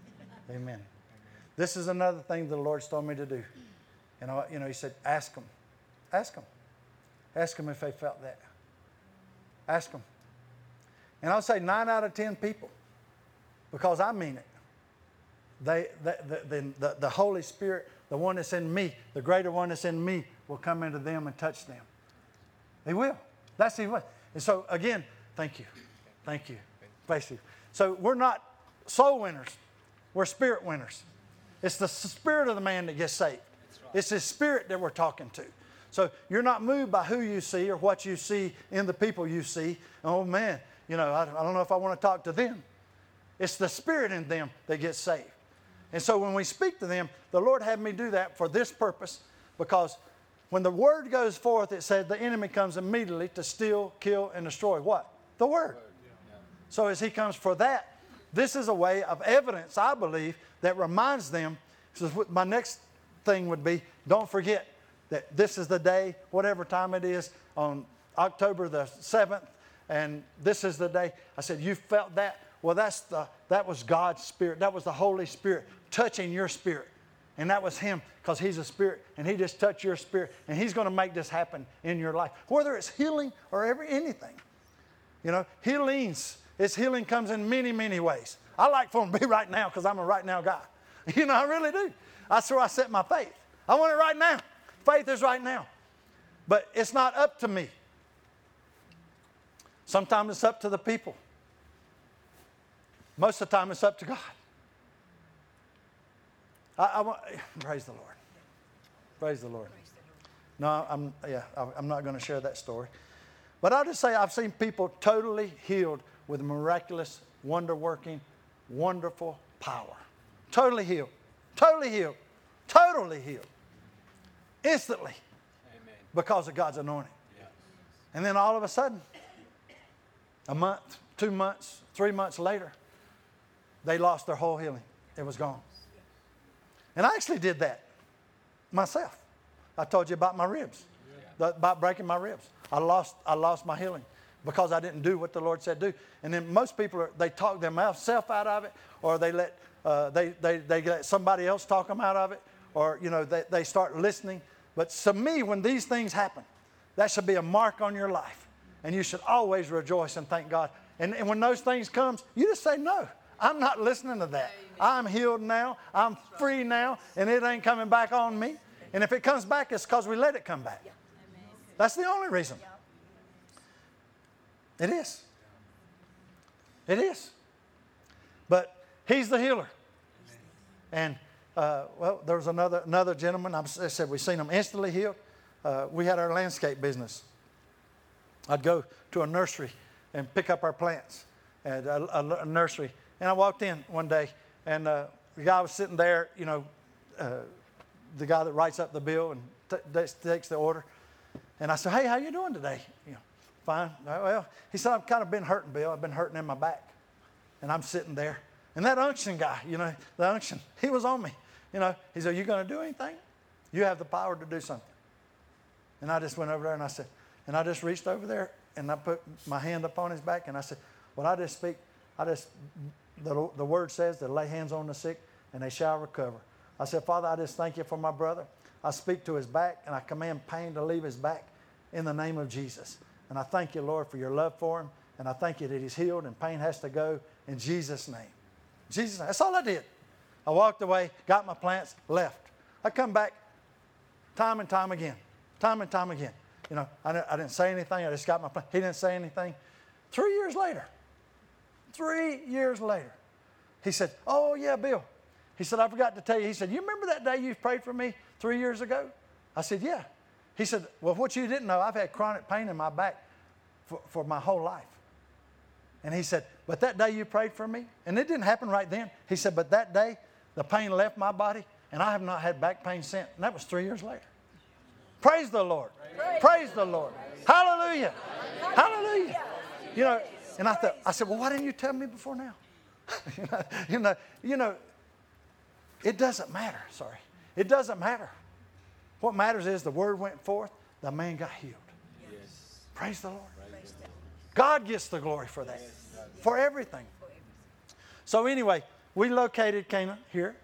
Amen. This is another thing the Lord's told me to do. You know, you know, He said, ask them. Ask them. Ask them if they felt that. Ask them. And I'll say nine out of 10 people, because I mean it. They, the, the, the, the Holy Spirit, the one that's in me, the greater one that's in me, will come into them and touch them. They will. That's the way. And so, again, thank you. Thank you. Thank you. So, we're not soul winners, we're spirit winners. It's the spirit of the man that gets saved, it's his spirit that we're talking to. So, you're not moved by who you see or what you see in the people you see. Oh, man, you know, I, I don't know if I want to talk to them. It's the spirit in them that gets saved. And so when we speak to them, the Lord had me do that for this purpose because when the word goes forth, it said the enemy comes immediately to steal, kill, and destroy what? The word. So as he comes for that, this is a way of evidence, I believe, that reminds them. So my next thing would be don't forget that this is the day, whatever time it is, on October the 7th, and this is the day. I said, You felt that? Well, that's the, that was God's Spirit. That was the Holy Spirit touching your spirit. And that was Him because He's a Spirit and He just touched your spirit and He's going to make this happen in your life, whether it's healing or every, anything. You know, healings, its healing comes in many, many ways. I like for them to be right now because I'm a right now guy. You know, I really do. That's where I set my faith. I want it right now. Faith is right now. But it's not up to me. Sometimes it's up to the people. Most of the time, it's up to God. I, I want, praise the Lord. Praise the Lord. No, I'm, yeah, I'm not going to share that story. But I'll just say I've seen people totally healed with miraculous, wonder working, wonderful power. Totally healed. Totally healed. Totally healed. Instantly. Amen. Because of God's anointing. Yeah. And then all of a sudden, a month, two months, three months later, they lost their whole healing. It was gone. And I actually did that myself. I told you about my ribs, about breaking my ribs. I lost, I lost my healing because I didn't do what the Lord said do. And then most people, are, they talk themselves out of it, or they let, uh, they, they, they let somebody else talk them out of it, or, you know, they, they start listening. But to me, when these things happen, that should be a mark on your life. And you should always rejoice and thank God. And, and when those things comes, you just say no. I'm not listening to that. I'm healed now. I'm free now, and it ain't coming back on me. And if it comes back, it's because we let it come back. That's the only reason. It is. It is. But he's the healer. And uh, well, there was another another gentleman. I said we seen him instantly healed. Uh, we had our landscape business. I'd go to a nursery and pick up our plants at a, a, a nursery, and I walked in one day, and uh, the guy was sitting there, you know, uh, the guy that writes up the bill and t- takes the order. And I said, "Hey, how you doing today?" You know, fine. Well, he said, "I've kind of been hurting, Bill. I've been hurting in my back." And I'm sitting there, and that unction guy, you know, the unction, he was on me. You know, he said, Are "You going to do anything? You have the power to do something." And I just went over there and I said, and I just reached over there and I put my hand up on his back and I said, "Well, I just speak. I just the, the word says to lay hands on the sick and they shall recover. I said, Father, I just thank you for my brother. I speak to his back and I command pain to leave his back in the name of Jesus. And I thank you, Lord, for your love for him. And I thank you that he's healed and pain has to go in Jesus' name. Jesus' That's all I did. I walked away, got my plants, left. I come back time and time again, time and time again. You know, I, I didn't say anything. I just got my plant. He didn't say anything. Three years later, Three years later, he said, Oh, yeah, Bill. He said, I forgot to tell you. He said, You remember that day you prayed for me three years ago? I said, Yeah. He said, Well, what you didn't know, I've had chronic pain in my back for, for my whole life. And he said, But that day you prayed for me, and it didn't happen right then. He said, But that day, the pain left my body, and I have not had back pain since. And that was three years later. Praise the Lord. Praise, Praise the Lord. Hallelujah. Hallelujah. You know, and I thought, I said, well, why didn't you tell me before now? you, know, you know, you know, it doesn't matter. Sorry, it doesn't matter. What matters is the word went forth, the man got healed. Yes. Praise the Lord. Praise God gets the glory for that, yes. for everything. So anyway, we located Canaan here.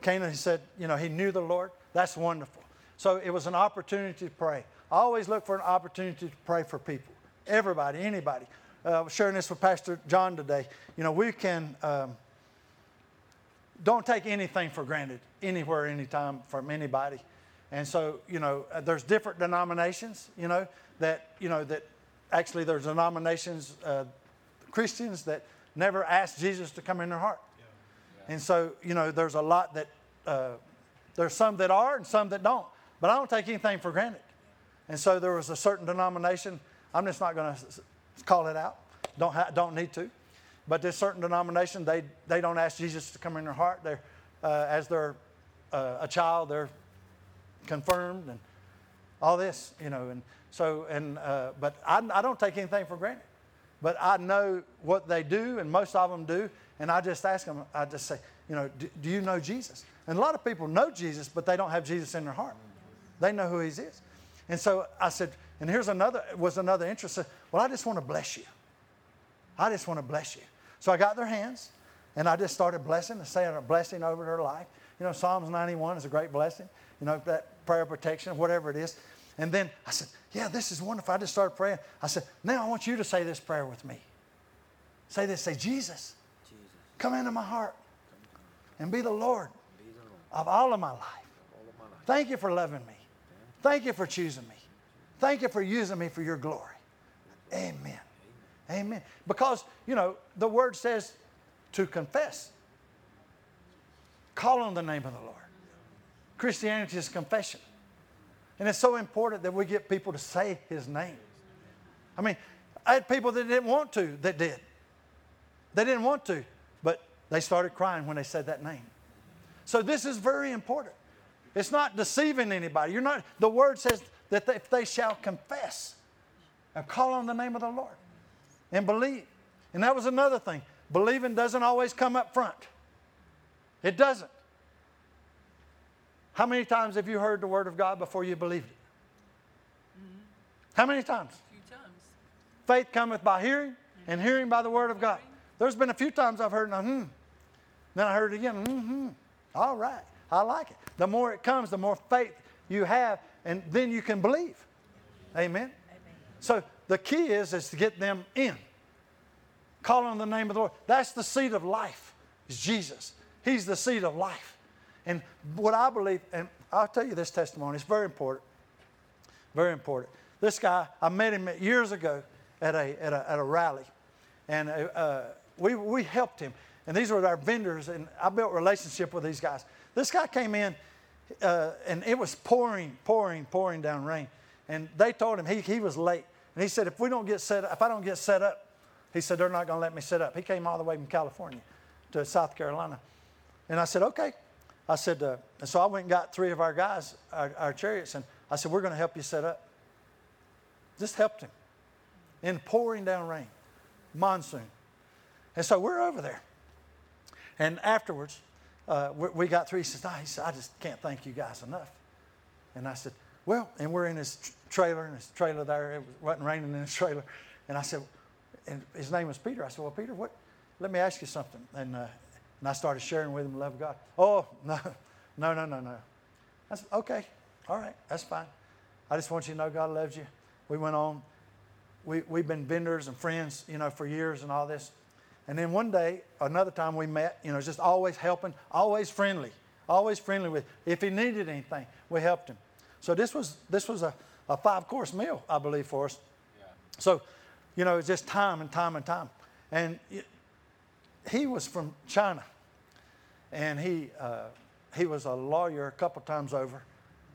Canaan said, you know, he knew the Lord. That's wonderful. So it was an opportunity to pray. I always look for an opportunity to pray for people. Everybody, anybody uh, I was sharing this with Pastor John today. You know, we can um, don't take anything for granted anywhere, anytime from anybody. And so, you know, uh, there's different denominations, you know, that, you know, that actually there's denominations, uh, Christians that never ask Jesus to come in their heart. And so, you know, there's a lot that, uh, there's some that are and some that don't. But I don't take anything for granted. And so there was a certain denomination, I'm just not going to call it out, don't, ha- don't need to. But this certain denomination, they, they don't ask Jesus to come in their heart. They're, uh, as they're uh, a child, they're confirmed and all this, you know. And so, and, uh, but I, I don't take anything for granted. But I know what they do, and most of them do. And I just ask them, I just say, you know, do, do you know Jesus? And a lot of people know Jesus, but they don't have Jesus in their heart. They know who He is. And so I said, and here's another, was another interest. Well, I just want to bless you. I just want to bless you. So I got their hands and I just started blessing and saying a blessing over their life. You know, Psalms 91 is a great blessing. You know, that prayer of protection, whatever it is. And then I said, Yeah, this is wonderful. I just started praying. I said, Now I want you to say this prayer with me. Say this, say, Jesus, Jesus. come into my heart and be the Lord of all of my life. Thank you for loving me. Thank you for choosing me. Thank you for using me for your glory. Amen. Amen. Because, you know, the word says to confess. Call on the name of the Lord. Christianity is confession. And it's so important that we get people to say his name. I mean, I had people that didn't want to that did. They didn't want to, but they started crying when they said that name. So this is very important. It's not deceiving anybody. You're not, the word says that if they shall confess and call on the name of the Lord and believe. And that was another thing. Believing doesn't always come up front. It doesn't. How many times have you heard the word of God before you believed it? Mm-hmm. How many times? A few times. Faith cometh by hearing, mm-hmm. and hearing by the word of God. There's been a few times I've heard, hmm. Then I heard it again, hmm. All right. I like it. The more it comes, the more faith you have, and then you can believe. Amen. Amen. So the key is is to get them in. Call on the name of the Lord. That's the seed of life. Is Jesus. He's the seed of life. And what I believe, and I'll tell you this testimony, it's very important. Very important. This guy, I met him years ago at a, at a, at a rally, and uh, we, we helped him. And these were our vendors, and I built relationship with these guys. This guy came in, uh, and it was pouring, pouring, pouring down rain. And they told him he, he was late. And he said, if we don't get set up, if I don't get set up, he said, they're not going to let me set up. He came all the way from California to South Carolina. And I said, okay. I said, uh, and so I went and got three of our guys, our, our chariots, and I said, we're going to help you set up. Just helped him in pouring down rain, monsoon. And so we're over there. And afterwards, uh, we, we, got three. He says, no, he said, I just can't thank you guys enough. And I said, well, and we're in his tr- trailer, and his trailer there, it wasn't raining in his trailer. And I said, and his name was Peter. I said, well, Peter, what? Let me ask you something. And, uh, and I started sharing with him the love of God. Oh, no, no, no, no, no. I said, okay, all right, that's fine. I just want you to know God loves you. We went on. We, we've been vendors and friends, you know, for years and all this. And then one day, another time we met, you know, just always helping, always friendly, always friendly with. If he needed anything, we helped him. So this was this was a, a five course meal, I believe, for us. Yeah. So, you know, it's just time and time and time. And it, he was from China, and he uh, he was a lawyer a couple times over.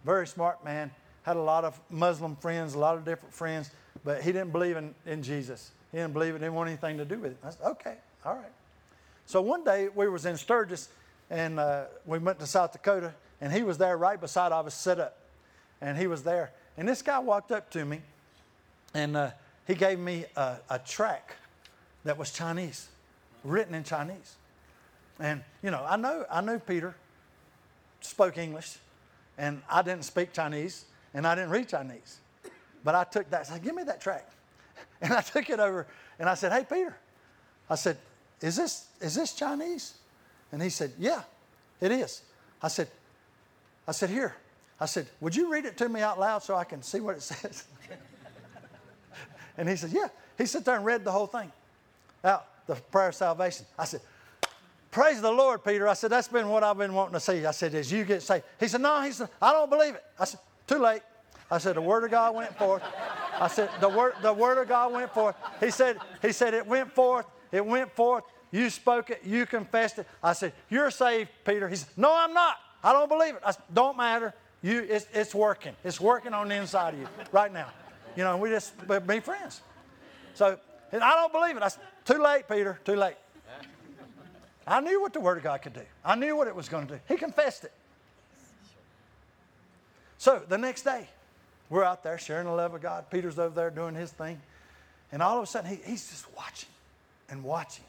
Very smart man. Had a lot of Muslim friends, a lot of different friends, but he didn't believe in, in Jesus. He didn't believe it, didn't want anything to do with it. I said, okay, all right. So one day we was in Sturgis and uh, we went to South Dakota and he was there right beside I was set up. And he was there. And this guy walked up to me and uh, he gave me a, a track that was Chinese, written in Chinese. And, you know, I know, I knew Peter spoke English and I didn't speak Chinese and I didn't read Chinese. But I took that, I said, give me that track. And I took it over and I said, Hey, Peter, I said, Is this, is this Chinese? And he said, Yeah, it is. I said, I said, Here. I said, Would you read it to me out loud so I can see what it says? And he said, Yeah. He sat there and read the whole thing out, the prayer of salvation. I said, Praise the Lord, Peter. I said, That's been what I've been wanting to see. I said, As you get saved. He said, No, he said, I don't believe it. I said, Too late. I said, The word of God went forth. I said, The word, the word of God went forth. He said, He said, It went forth. It went forth. You spoke it. You confessed it. I said, You're saved, Peter. He said, No, I'm not. I don't believe it. I said, Don't matter. You, it's, it's working. It's working on the inside of you right now. You know, we just be friends. So, and I don't believe it. I said, Too late, Peter. Too late. I knew what the Word of God could do. I knew what it was going to do. He confessed it. So the next day, we're out there sharing the love of God. Peter's over there doing his thing. And all of a sudden, he, he's just watching and watching,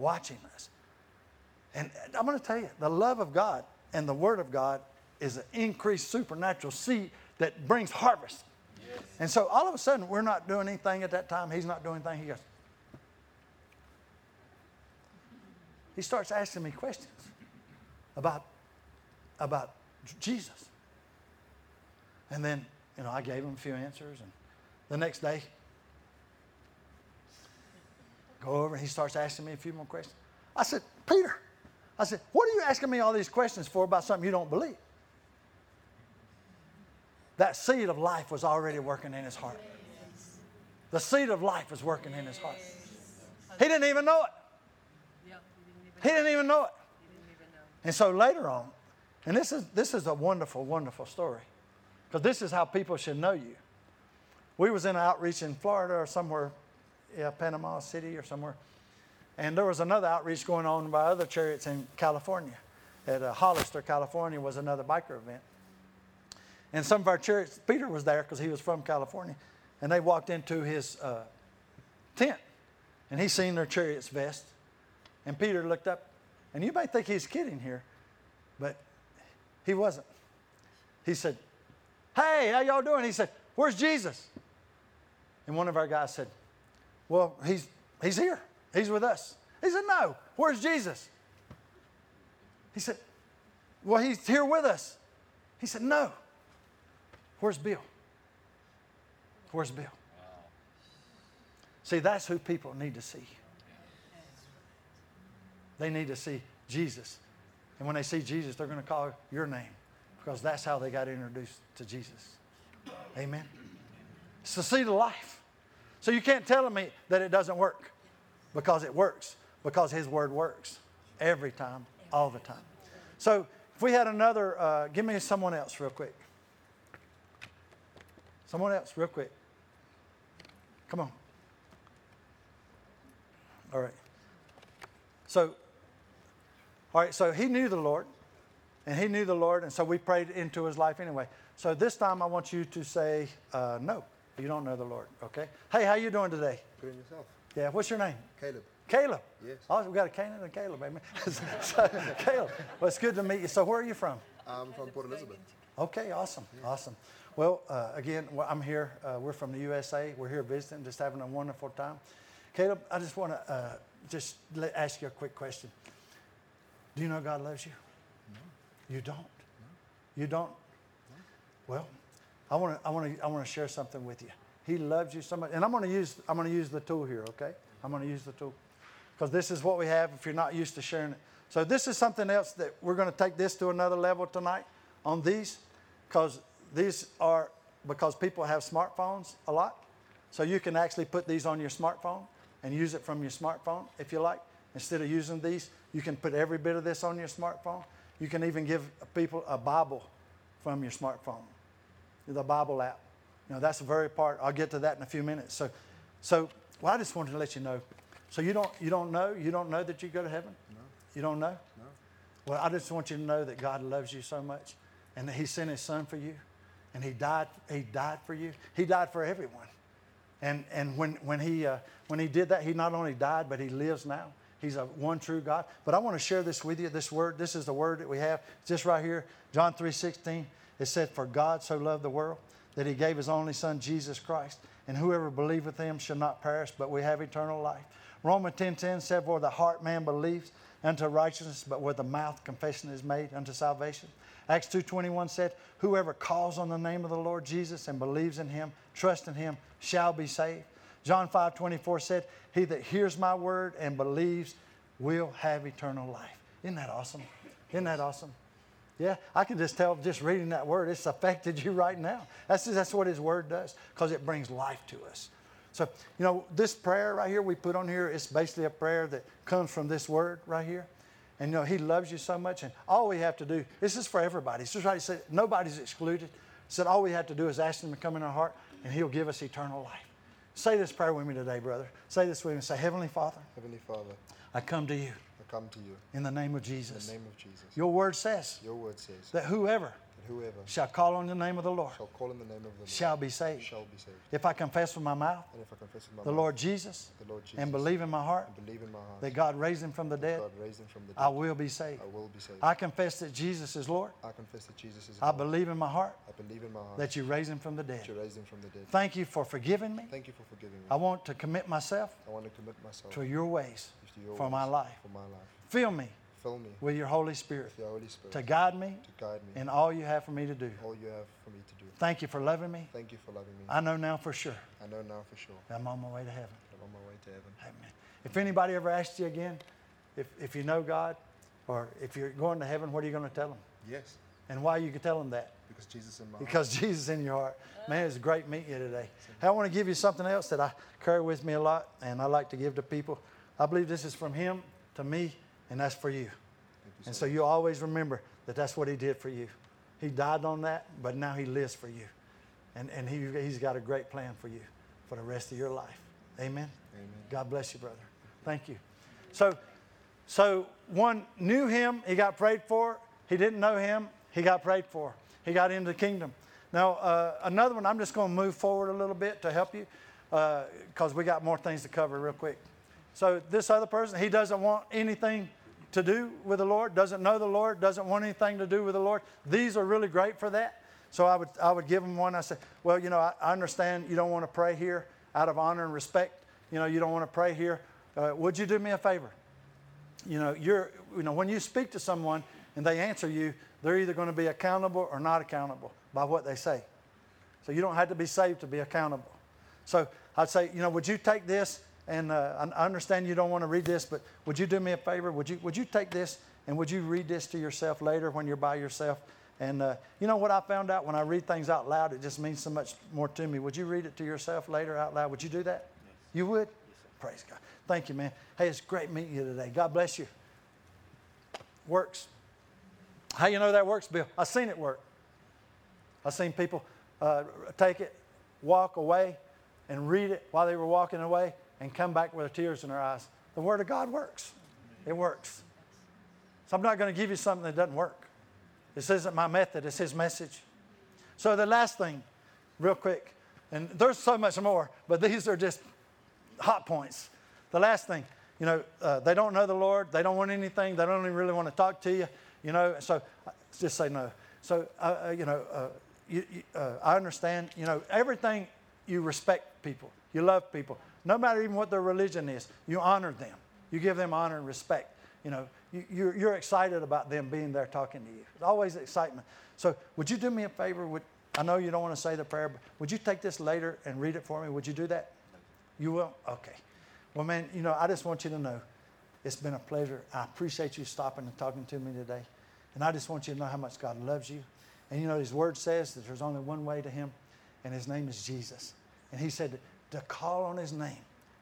watching us. And I'm going to tell you, the love of God and the Word of God is an increased supernatural seed that brings harvest. Yes. And so all of a sudden, we're not doing anything at that time. He's not doing anything. He goes, he starts asking me questions about, about Jesus. And then, you know, I gave him a few answers. And the next day, go over and he starts asking me a few more questions. I said, Peter, I said, what are you asking me all these questions for about something you don't believe? That seed of life was already working in his heart. The seed of life was working in his heart. He didn't even know it. He didn't even know it. And so later on, and this is, this is a wonderful, wonderful story because this is how people should know you. We was in an outreach in Florida or somewhere, yeah, Panama City or somewhere, and there was another outreach going on by other chariots in California. At uh, Hollister, California, was another biker event. And some of our chariots, Peter was there because he was from California, and they walked into his uh, tent, and he seen their chariots vest, and Peter looked up, and you might think he's kidding here, but he wasn't. He said, Hey, how y'all doing? He said, Where's Jesus? And one of our guys said, Well, he's, he's here. He's with us. He said, No, where's Jesus? He said, Well, he's here with us. He said, No. Where's Bill? Where's Bill? See, that's who people need to see. They need to see Jesus. And when they see Jesus, they're going to call your name because that's how they got introduced to Jesus. Amen. It's the seed of life. So you can't tell me that it doesn't work because it works, because His Word works every time, all the time. So if we had another, uh, give me someone else real quick. Someone else, real quick. Come on. All right. So all right, so he knew the Lord, and he knew the Lord, and so we prayed into his life anyway. So this time I want you to say uh, no. You don't know the Lord, okay? Hey, how you doing today? Good yourself. Yeah, what's your name? Caleb. Caleb. Yes. Oh, we got a Canaan and Caleb, amen. so, Caleb, well, it's good to meet you. So where are you from? I'm from Port Elizabeth. Okay, awesome, yeah. awesome. Well, uh, again, well, I'm here. Uh, we're from the USA. We're here visiting, just having a wonderful time. Caleb, I just want to uh, just ask you a quick question. Do you know God loves you? No. You don't? No. You don't? No. Well, I want to I want to I want to share something with you. He loves you so much. And I'm going to use I'm going to use the tool here, okay? I'm going to use the tool. Because this is what we have if you're not used to sharing it. So this is something else that we're going to take this to another level tonight on these because these are because people have smartphones a lot. So you can actually put these on your smartphone and use it from your smartphone if you like instead of using these. You can put every bit of this on your smartphone. You can even give people a Bible from your smartphone, the Bible app. You know, that's the very part. I'll get to that in a few minutes. So, so well, I just wanted to let you know. So you don't, you don't know? You don't know that you go to heaven? No. You don't know? No. Well, I just want you to know that God loves you so much and that He sent His Son for you and He died, he died for you. He died for everyone. And, and when, when, he, uh, when He did that, He not only died, but He lives now. He's a one true God. But I want to share this with you. This word, this is the word that we have. just right here. John 3 16. It said, For God so loved the world that he gave his only Son, Jesus Christ, and whoever believeth him shall not perish, but we have eternal life. Romans 10 10 said, For the heart man believes unto righteousness, but with the mouth confession is made unto salvation. Acts 2.21 said, Whoever calls on the name of the Lord Jesus and believes in him, trust in him, shall be saved. John 5 24 said, He that hears my word and believes will have eternal life. Isn't that awesome? Isn't that awesome? Yeah, I can just tell just reading that word, it's affected you right now. That's, that's what His Word does because it brings life to us. So, you know, this prayer right here we put on here is basically a prayer that comes from this Word right here. And, you know, He loves you so much. And all we have to do, this is for everybody. It's just right. He said, nobody's excluded. He said, all we have to do is ask Him to come in our heart and He'll give us eternal life. Say this prayer with me today, brother. Say this with me. Say, Heavenly Father, Heavenly Father, I come to you come to you in the name of Jesus. in the name of Jesus. Your word says Your word says that whoever that whoever shall call on the name of the Lord shall call the name of the Lord shall be saved. shall be saved. If I confess with my mouth And if I confess with my the mouth Lord Jesus the Lord Jesus and believe in my heart and believe in my heart that God raised him from the dead, God raised him from the dead, I will be saved. I will be saved. I confess that Jesus is Lord. I confess that Jesus is I believe in my heart I believe in my heart that you raised him from the that dead. you raised him from the dead. Thank you for forgiving me. Thank you for forgiving me. I want to commit myself I want to commit myself to your ways to your for my life. For my life. Fill me Fill me with your Holy Spirit your Holy Spirit to guide me to guide me in all you have for me to do. all you have for me to do. Thank you for loving me. Thank you for loving me. I know now for sure I know now for sure I'm on my way to heaven. I'm on my way to heaven. Amen. If anybody ever asks you again, if, if you know God or if you're going to heaven, what are you going to tell them? Yes, And why you can tell them that? because Jesus in my heart. Because Jesus is in your heart. Man, it's great meeting you today. I want to give you something else that I carry with me a lot and I like to give to people. I believe this is from Him to me, and that's for you. You And so you always remember that that's what He did for you. He died on that, but now He lives for you. And, and he, He's got a great plan for you for the rest of your life. Amen. Amen. God bless you, brother. Thank you. So, so one knew him, he got prayed for. He didn't know him, he got prayed for. He got into the kingdom. Now, uh, another one, I'm just going to move forward a little bit to help you because we got more things to cover real quick. So, this other person, he doesn't want anything to do with the Lord, doesn't know the Lord, doesn't want anything to do with the Lord. These are really great for that. So, I would, I would give him one. I said, Well, you know, I, I understand you don't want to pray here out of honor and respect. You know, you don't want to pray here. Uh, would you do me a favor? you know, you're, you know, when you speak to someone and they answer you, they're either going to be accountable or not accountable by what they say. So you don't have to be saved to be accountable. So I'd say, you know, would you take this? And uh, I understand you don't want to read this, but would you do me a favor? Would you, would you take this and would you read this to yourself later when you're by yourself? And uh, you know what I found out when I read things out loud, it just means so much more to me. Would you read it to yourself later out loud? Would you do that? You would? Praise God. Thank you, man. Hey, it's great meeting you today. God bless you. Works. How you know that works, Bill? I've seen it work. I've seen people uh, take it, walk away, and read it while they were walking away, and come back with tears in their eyes. The Word of God works. It works. So I'm not going to give you something that doesn't work. This isn't my method. It's His message. So the last thing, real quick, and there's so much more, but these are just hot points. The last thing, you know, uh, they don't know the Lord. They don't want anything. They don't even really want to talk to you. You know, so uh, just say no. So uh, uh, you know, uh, you, uh, I understand. You know, everything you respect people. You love people, no matter even what their religion is. You honor them. You give them honor and respect. You know, you, you're, you're excited about them being there talking to you. It's always excitement. So would you do me a favor? Would, I know you don't want to say the prayer, but would you take this later and read it for me? Would you do that? You will? Okay. Well, man, you know, I just want you to know it's been a pleasure. I appreciate you stopping and talking to me today. And I just want you to know how much God loves you. And you know, His Word says that there's only one way to Him, and His name is Jesus. And He said to call on His name,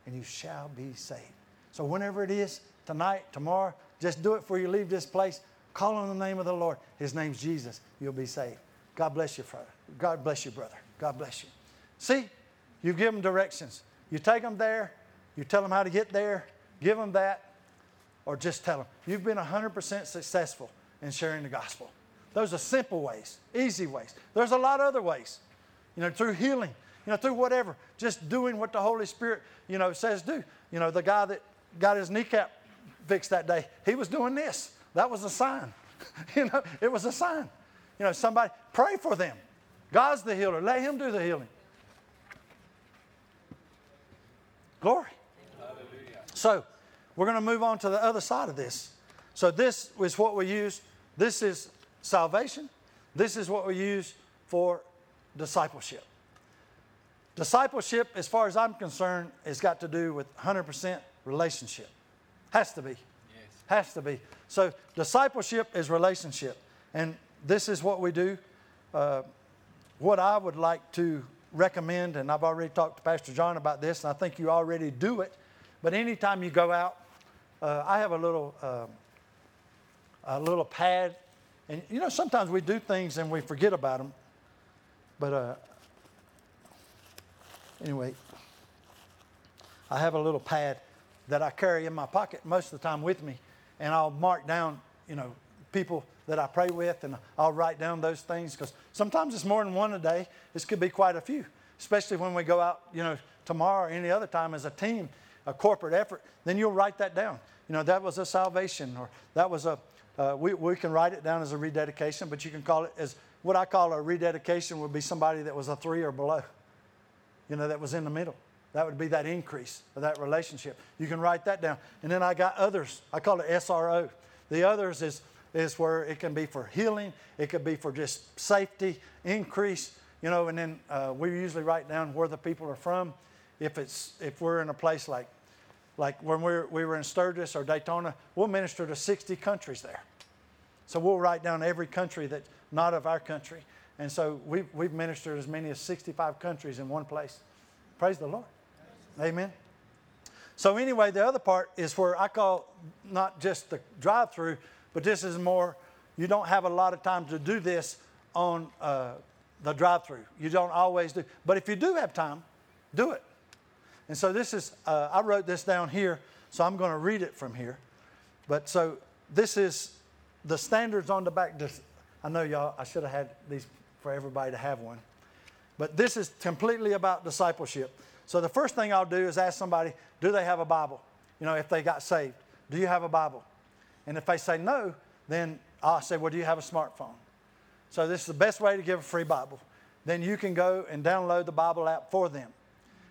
and you shall be saved. So, whenever it is, tonight, tomorrow, just do it before you leave this place. Call on the name of the Lord. His name's Jesus. You'll be saved. God bless you, brother. God bless you, brother. God bless you. See, you give them directions. You take them there, you tell them how to get there, give them that, or just tell them. You've been 100% successful in sharing the gospel. Those are simple ways, easy ways. There's a lot of other ways, you know, through healing, you know, through whatever, just doing what the Holy Spirit, you know, says do. You know, the guy that got his kneecap fixed that day, he was doing this. That was a sign. you know, it was a sign. You know, somebody, pray for them. God's the healer. Let him do the healing. Glory. Hallelujah. So, we're going to move on to the other side of this. So, this is what we use. This is salvation. This is what we use for discipleship. Discipleship, as far as I'm concerned, has got to do with 100% relationship. Has to be. Yes. Has to be. So, discipleship is relationship. And this is what we do. Uh, what I would like to recommend, and I've already talked to Pastor John about this, and I think you already do it, but anytime you go out, uh, I have a little, uh, a little pad. And you know, sometimes we do things and we forget about them. But uh, anyway, I have a little pad that I carry in my pocket most of the time with me, and I'll mark down, you know, people that I pray with, and I'll write down those things because sometimes it's more than one a day. This could be quite a few, especially when we go out, you know, tomorrow or any other time as a team, a corporate effort. Then you'll write that down. You know, that was a salvation, or that was a. Uh, we, we can write it down as a rededication, but you can call it as what I call a rededication would be somebody that was a three or below. You know, that was in the middle. That would be that increase of that relationship. You can write that down. And then I got others. I call it SRO. The others is, is where it can be for healing, it could be for just safety, increase, you know, and then uh, we usually write down where the people are from. If, it's, if we're in a place like, like when we we were in Sturgis or Daytona, we'll minister to 60 countries there. So we'll write down every country that's not of our country. And so we've, we've ministered as many as 65 countries in one place. Praise the Lord. Amen. So, anyway, the other part is where I call not just the drive through, but this is more, you don't have a lot of time to do this on uh, the drive through. You don't always do. But if you do have time, do it. And so, this is, uh, I wrote this down here, so I'm going to read it from here. But so, this is the standards on the back. I know y'all, I should have had these for everybody to have one. But this is completely about discipleship. So the first thing I'll do is ask somebody, do they have a Bible? You know, if they got saved, do you have a Bible? And if they say no, then I'll say, well, do you have a smartphone? So this is the best way to give a free Bible. Then you can go and download the Bible app for them.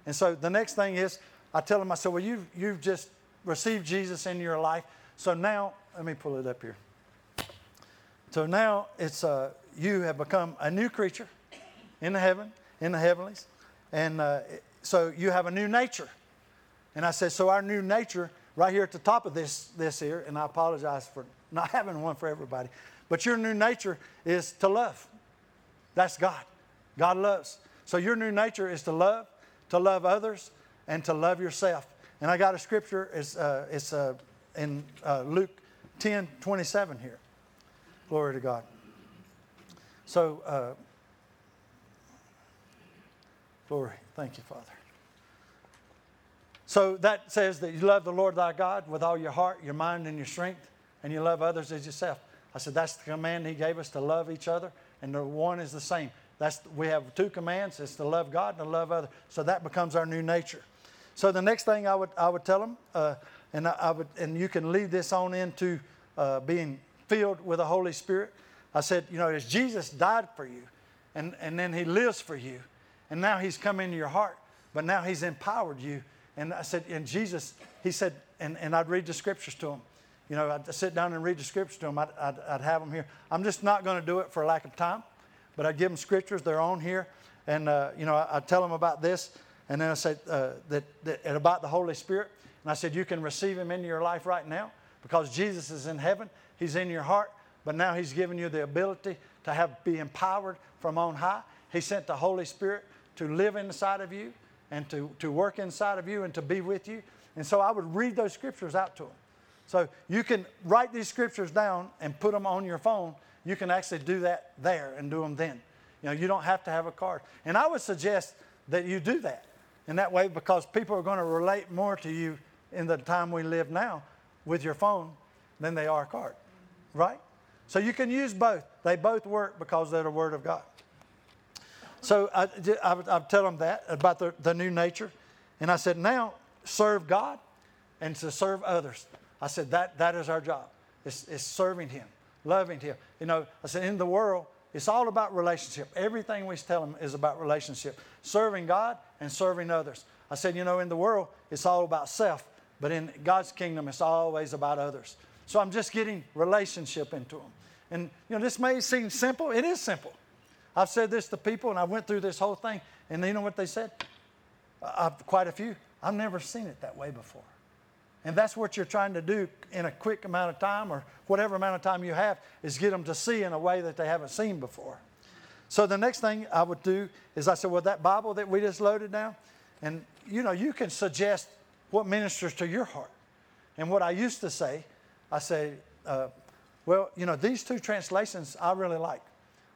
And so the next thing is, I tell them, I say, well, you've, you've just received Jesus in your life. So now, let me pull it up here. So now it's uh, you have become a new creature in the heaven, in the heavenlies, and uh, so you have a new nature. And I said, so our new nature, right here at the top of this, this here, and I apologize for not having one for everybody, but your new nature is to love. That's God. God loves. So your new nature is to love, to love others, and to love yourself. And I got a scripture, it's, uh, it's uh, in uh, Luke 10 27 here. Glory to God. So, uh, glory. Thank you, Father. So that says that you love the Lord thy God with all your heart, your mind, and your strength, and you love others as yourself. I said that's the command He gave us to love each other, and the one is the same. That's we have two commands: it's to love God and to love others. So that becomes our new nature. So the next thing I would I would tell them, uh, and I, I, would, and you can lead this on into uh, being filled with the Holy Spirit. I said, you know, as Jesus died for you, and and then He lives for you, and now He's come into your heart, but now He's empowered you and I said, and Jesus, he said, and, and I'd read the scriptures to him. You know, I'd sit down and read the scriptures to him. I'd, I'd, I'd have them here. I'm just not going to do it for lack of time, but I'd give them scriptures. They're on here. And, uh, you know, I, would tell them about this. And then I said uh, that, that, and about the Holy Spirit. And I said, you can receive him into your life right now because Jesus is in heaven. He's in your heart. But now he's given you the ability to have be empowered from on high. He sent the Holy Spirit to live inside of you and to, to work inside of you and to be with you. And so I would read those scriptures out to them. So you can write these scriptures down and put them on your phone. You can actually do that there and do them then. You know, you don't have to have a card. And I would suggest that you do that in that way because people are going to relate more to you in the time we live now with your phone than they are a card. Right? So you can use both. They both work because they're the Word of God. So I, I, I tell them that about the, the new nature. And I said, now serve God and to serve others. I said, that, that is our job. It's, it's serving Him, loving Him. You know, I said, in the world, it's all about relationship. Everything we tell them is about relationship, serving God and serving others. I said, you know, in the world, it's all about self, but in God's kingdom, it's always about others. So I'm just getting relationship into them. And, you know, this may seem simple. It is simple. I've said this to people, and I went through this whole thing, and you know what they said? uh, quite a few, I've never seen it that way before. And that's what you're trying to do in a quick amount of time or whatever amount of time you have is get them to see in a way that they haven't seen before. So the next thing I would do is I said, well, that Bible that we just loaded down, and you know, you can suggest what ministers to your heart. And what I used to say, I say, uh, well, you know, these two translations I really like.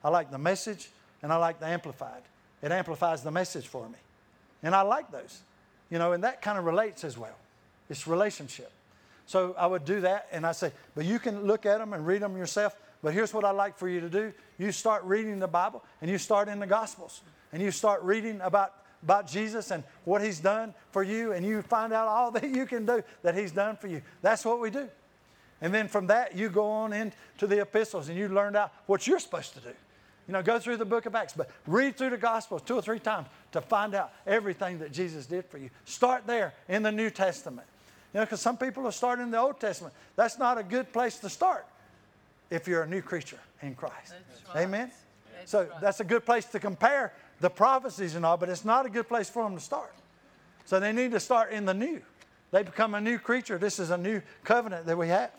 I like the message and I like the amplified. It amplifies the message for me. And I like those. You know, and that kind of relates as well. It's relationship. So I would do that and I say, but you can look at them and read them yourself. But here's what I'd like for you to do. You start reading the Bible and you start in the Gospels and you start reading about, about Jesus and what He's done for you and you find out all that you can do that He's done for you. That's what we do. And then from that, you go on into the epistles and you learn out what you're supposed to do. You know, go through the book of Acts, but read through the Gospels two or three times to find out everything that Jesus did for you. Start there in the New Testament. You know, because some people are starting in the Old Testament. That's not a good place to start if you're a new creature in Christ. right. Amen? That's so right. that's a good place to compare the prophecies and all, but it's not a good place for them to start. So they need to start in the new. They become a new creature. This is a new covenant that we have.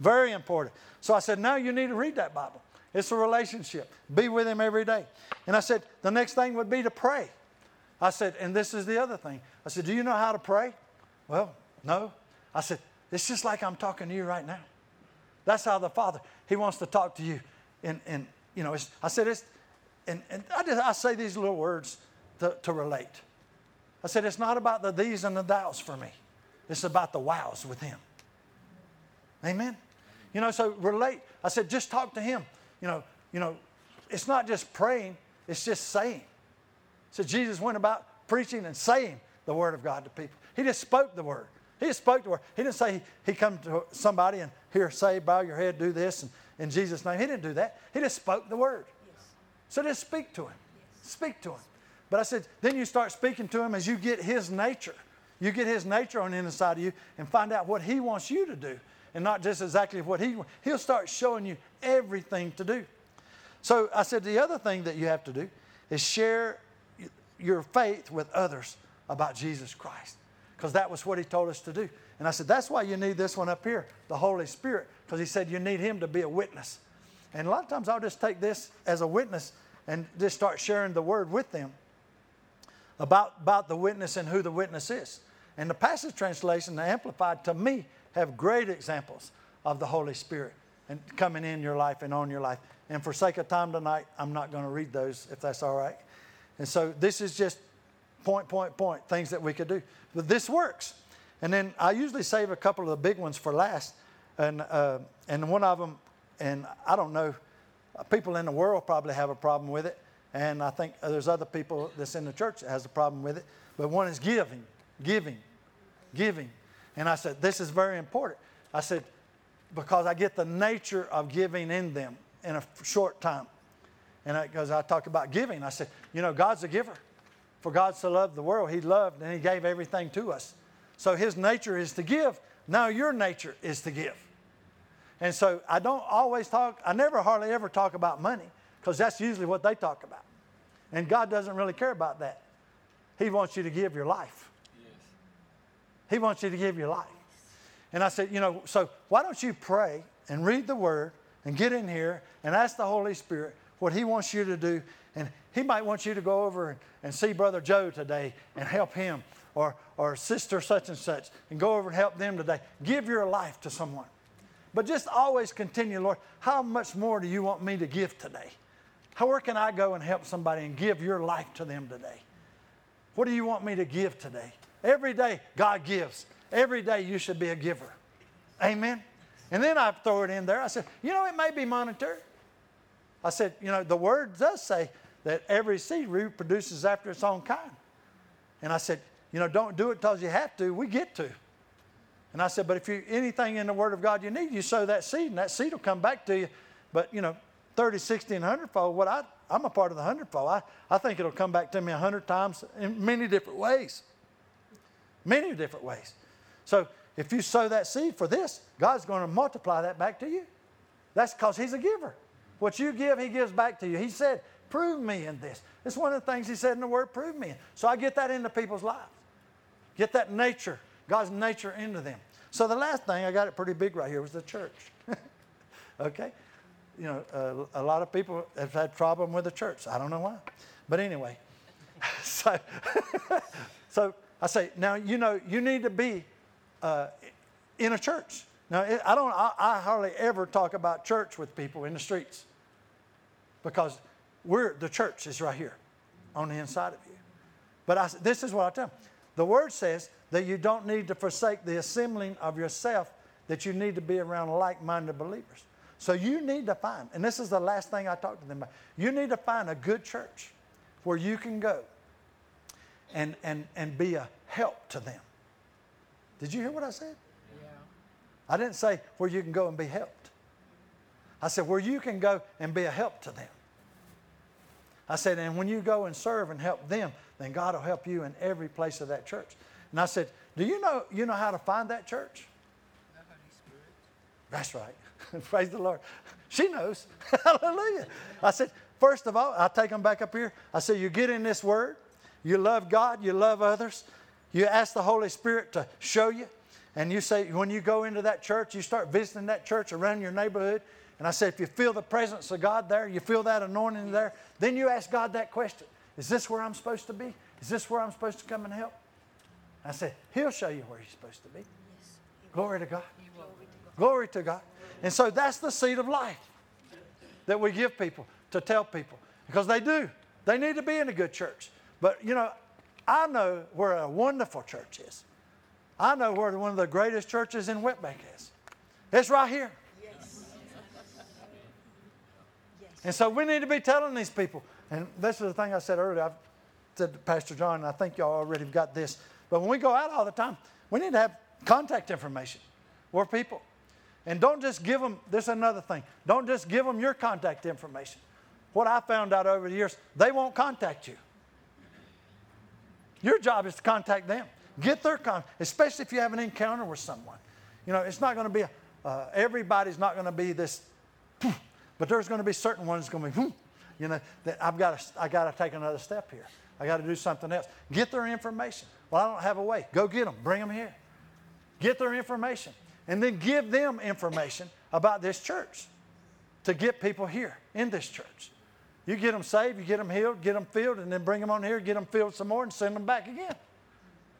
Very important. So I said, now you need to read that Bible. It's a relationship. Be with Him every day. And I said, the next thing would be to pray. I said, and this is the other thing. I said, do you know how to pray? Well, no. I said, it's just like I'm talking to you right now. That's how the Father, He wants to talk to you. And, and you know, I said, it's, and, and I, just, I say these little words to, to relate. I said, it's not about the these and the thous for me. It's about the wows with Him. Amen. You know, so relate. I said, just talk to him. You know, you know, it's not just praying, it's just saying. So Jesus went about preaching and saying the word of God to people. He just spoke the word. He just spoke the word. He didn't say he, he come to somebody and here, say, bow your head, do this, and in Jesus' name. He didn't do that. He just spoke the word. So just speak to him. Speak to him. But I said, then you start speaking to him as you get his nature. You get his nature on the inside of you and find out what he wants you to do and not just exactly what he he'll start showing you everything to do. So I said the other thing that you have to do is share your faith with others about Jesus Christ because that was what he told us to do. And I said that's why you need this one up here, the Holy Spirit, because he said you need him to be a witness. And a lot of times I'll just take this as a witness and just start sharing the word with them about, about the witness and who the witness is. And the Passion Translation, the Amplified, to me, have great examples of the Holy Spirit and coming in your life and on your life. And for sake of time tonight, I'm not going to read those if that's all right. And so this is just point, point, point, things that we could do. But this works. And then I usually save a couple of the big ones for last. And, uh, and one of them, and I don't know, people in the world probably have a problem with it. And I think there's other people that's in the church that has a problem with it. But one is giving, giving, giving. And I said, this is very important. I said, because I get the nature of giving in them in a short time. And because I, talk about giving, I said, you know, God's a giver. For God so loved the world, He loved and He gave everything to us. So His nature is to give. Now your nature is to give. And so I don't always talk, I never hardly ever talk about money because that's usually what they talk about. And God doesn't really care about that. He wants you to give your life. He wants you to give your life. And I said, you know, so why don't you pray and read the word and get in here and ask the Holy Spirit what He wants you to do. And He might want you to go over and, and see Brother Joe today and help him or, or sister such and such and go over and help them today. Give your life to someone. But just always continue, Lord, how much more do you want me to give today? How, where can I go and help somebody and give your life to them today? What do you want me to give today? Every day, God gives. Every day, you should be a giver. Amen. And then I throw it in there. I said, you know, it may be monetary. I said, you know, the word does say that every seed reproduces after its own kind. And I said, you know, don't do it because you have to. We get to. And I said, but if you anything in the Word of God you need, you sow that seed, and that seed will come back to you. But you know, 30, 60, and 100 fold. What I I'm a part of the hundredfold. I, I think it'll come back to me a hundred times in many different ways. Many different ways. So if you sow that seed for this, God's going to multiply that back to you. That's because He's a giver. What you give, He gives back to you. He said, Prove me in this. It's one of the things He said in the Word, prove me. in. So I get that into people's lives. Get that nature, God's nature into them. So the last thing, I got it pretty big right here, was the church. okay? You know, uh, a lot of people have had problem with the church. I don't know why. But anyway, so, so I say, now, you know, you need to be uh, in a church. Now, it, I don't, I, I hardly ever talk about church with people in the streets because we're, the church is right here on the inside of you. But I, this is what I tell them. The word says that you don't need to forsake the assembling of yourself, that you need to be around like minded believers. So you need to find, and this is the last thing I talk to them about, you need to find a good church where you can go and, and, and be a help to them. Did you hear what I said? Yeah. I didn't say where you can go and be helped. I said where you can go and be a help to them. I said, and when you go and serve and help them, then God will help you in every place of that church. And I said, do you know you know how to find that church? That's right. Praise the Lord. She knows. Hallelujah. I said, first of all, I take them back up here. I said, you get in this word, you love God, you love others, you ask the Holy Spirit to show you. And you say, when you go into that church, you start visiting that church around your neighborhood. And I said, if you feel the presence of God there, you feel that anointing there, then you ask God that question Is this where I'm supposed to be? Is this where I'm supposed to come and help? I said, He'll show you where you're supposed to be. Glory to God. Glory to God. And so that's the seed of life that we give people to tell people because they do. They need to be in a good church. But, you know, I know where a wonderful church is. I know where one of the greatest churches in Westbank is. It's right here. And so we need to be telling these people. And this is the thing I said earlier. I said to Pastor John, and I think y'all already got this. But when we go out all the time, we need to have contact information for people. And don't just give them, this is another thing, don't just give them your contact information. What I found out over the years, they won't contact you. Your job is to contact them. Get their contact, especially if you have an encounter with someone. You know, it's not going to be, uh, everybody's not going to be this, but there's going to be certain ones going to be, you know, that I've got to, I got to take another step here. I got to do something else. Get their information. Well, I don't have a way. Go get them. Bring them here. Get their information. And then give them information about this church to get people here in this church. You get them saved, you get them healed, get them filled, and then bring them on here, get them filled some more, and send them back again.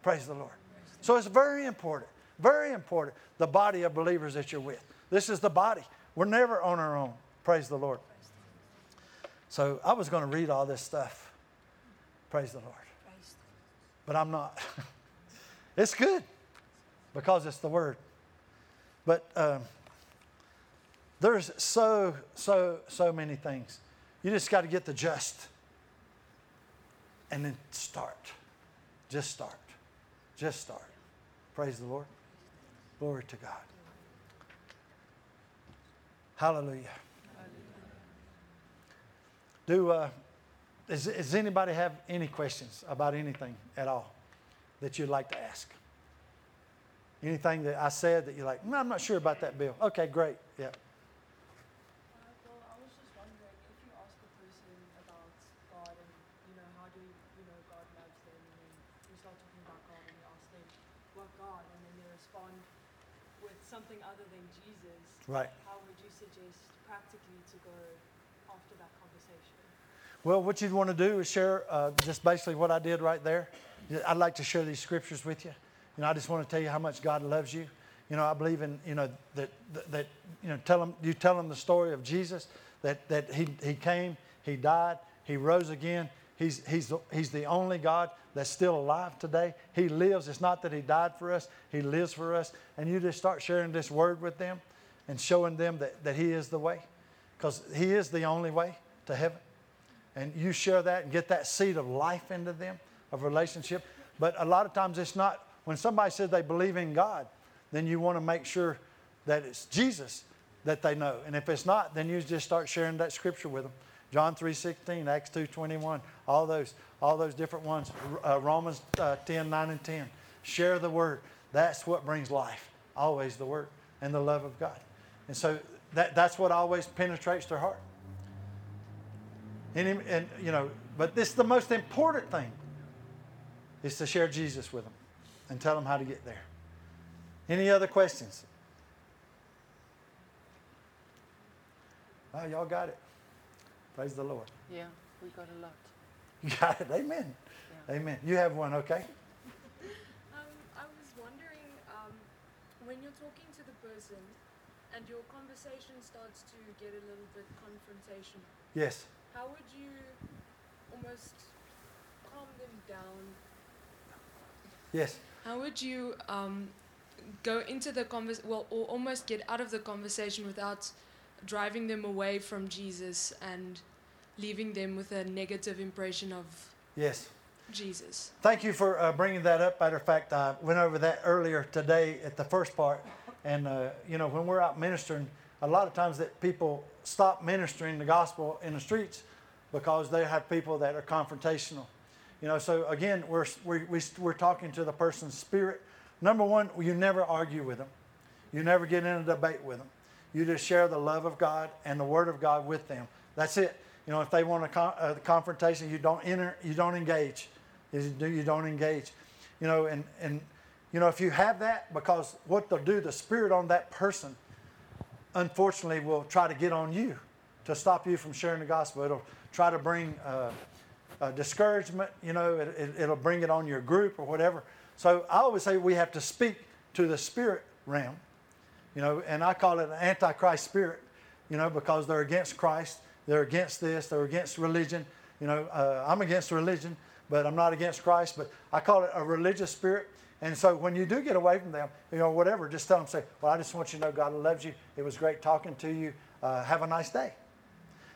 Praise the Lord. So it's very important, very important, the body of believers that you're with. This is the body. We're never on our own. Praise the Lord. So I was going to read all this stuff. Praise the Lord. But I'm not. it's good because it's the Word. But um, there's so, so, so many things. You just got to get the just and then start. Just start. Just start. Praise the Lord. Glory to God. Hallelujah. Do uh, does, anybody have any questions about anything at all that you'd like to ask? Anything that I said that you're like, no, I'm not sure about that, Bill. Okay, great. Yeah. Uh, well, I was just wondering if you ask a person about God and you know how do you know God loves them, and then you start talking about God and you ask them what God, and then they respond with something other than Jesus. Right. How would you suggest practically to go after that conversation? Well, what you'd want to do is share uh, just basically what I did right there. I'd like to share these scriptures with you. You know, I just want to tell you how much God loves you. You know, I believe in, you know, that, that, you know, tell them, you tell them the story of Jesus, that, that he, he came, he died, he rose again. He's, he's, the, he's the only God that's still alive today. He lives. It's not that he died for us, he lives for us. And you just start sharing this word with them and showing them that, that he is the way because he is the only way to heaven. And you share that and get that seed of life into them, of relationship. But a lot of times it's not when somebody says they believe in God, then you want to make sure that it's Jesus that they know. And if it's not, then you just start sharing that scripture with them. John 3.16, Acts 2.21, all those, all those different ones. Uh, Romans uh, 10, 9 and 10. Share the word. That's what brings life. Always the word and the love of God. And so that, that's what always penetrates their heart. And, and you know, but this is the most important thing is to share Jesus with them and tell them how to get there. Any other questions? Oh, y'all got it. Praise the Lord. Yeah, we got a lot. You got it. Amen. Amen. You have one, okay? Um, I was wondering, um, when you're talking to the person and your conversation starts to get a little bit confrontational, Yes. how would you almost calm them down? Yes. How would you um, go into the convers well, or almost get out of the conversation without driving them away from Jesus and leaving them with a negative impression of Yes. Jesus? Thank you for uh, bringing that up. Matter of fact, I went over that earlier today at the first part. And, uh, you know, when we're out ministering, a lot of times that people stop ministering the gospel in the streets because they have people that are confrontational. You know, so again, we're, we, we, we're talking to the person's spirit. Number one, you never argue with them. You never get in a debate with them. You just share the love of God and the Word of God with them. That's it. You know, if they want a, con- a confrontation, you don't enter, you don't engage. You don't engage. You know, and and you know if you have that, because what they'll do, the spirit on that person, unfortunately, will try to get on you to stop you from sharing the gospel. It'll try to bring uh, uh, discouragement. You know, it, it, it'll bring it on your group or whatever. So I always say we have to speak to the spirit realm you know, and I call it an antichrist spirit, you know, because they're against Christ, they're against this, they're against religion. You know, uh, I'm against religion, but I'm not against Christ. But I call it a religious spirit. And so when you do get away from them, you know, whatever, just tell them, say, well, I just want you to know God loves you. It was great talking to you. Uh, have a nice day.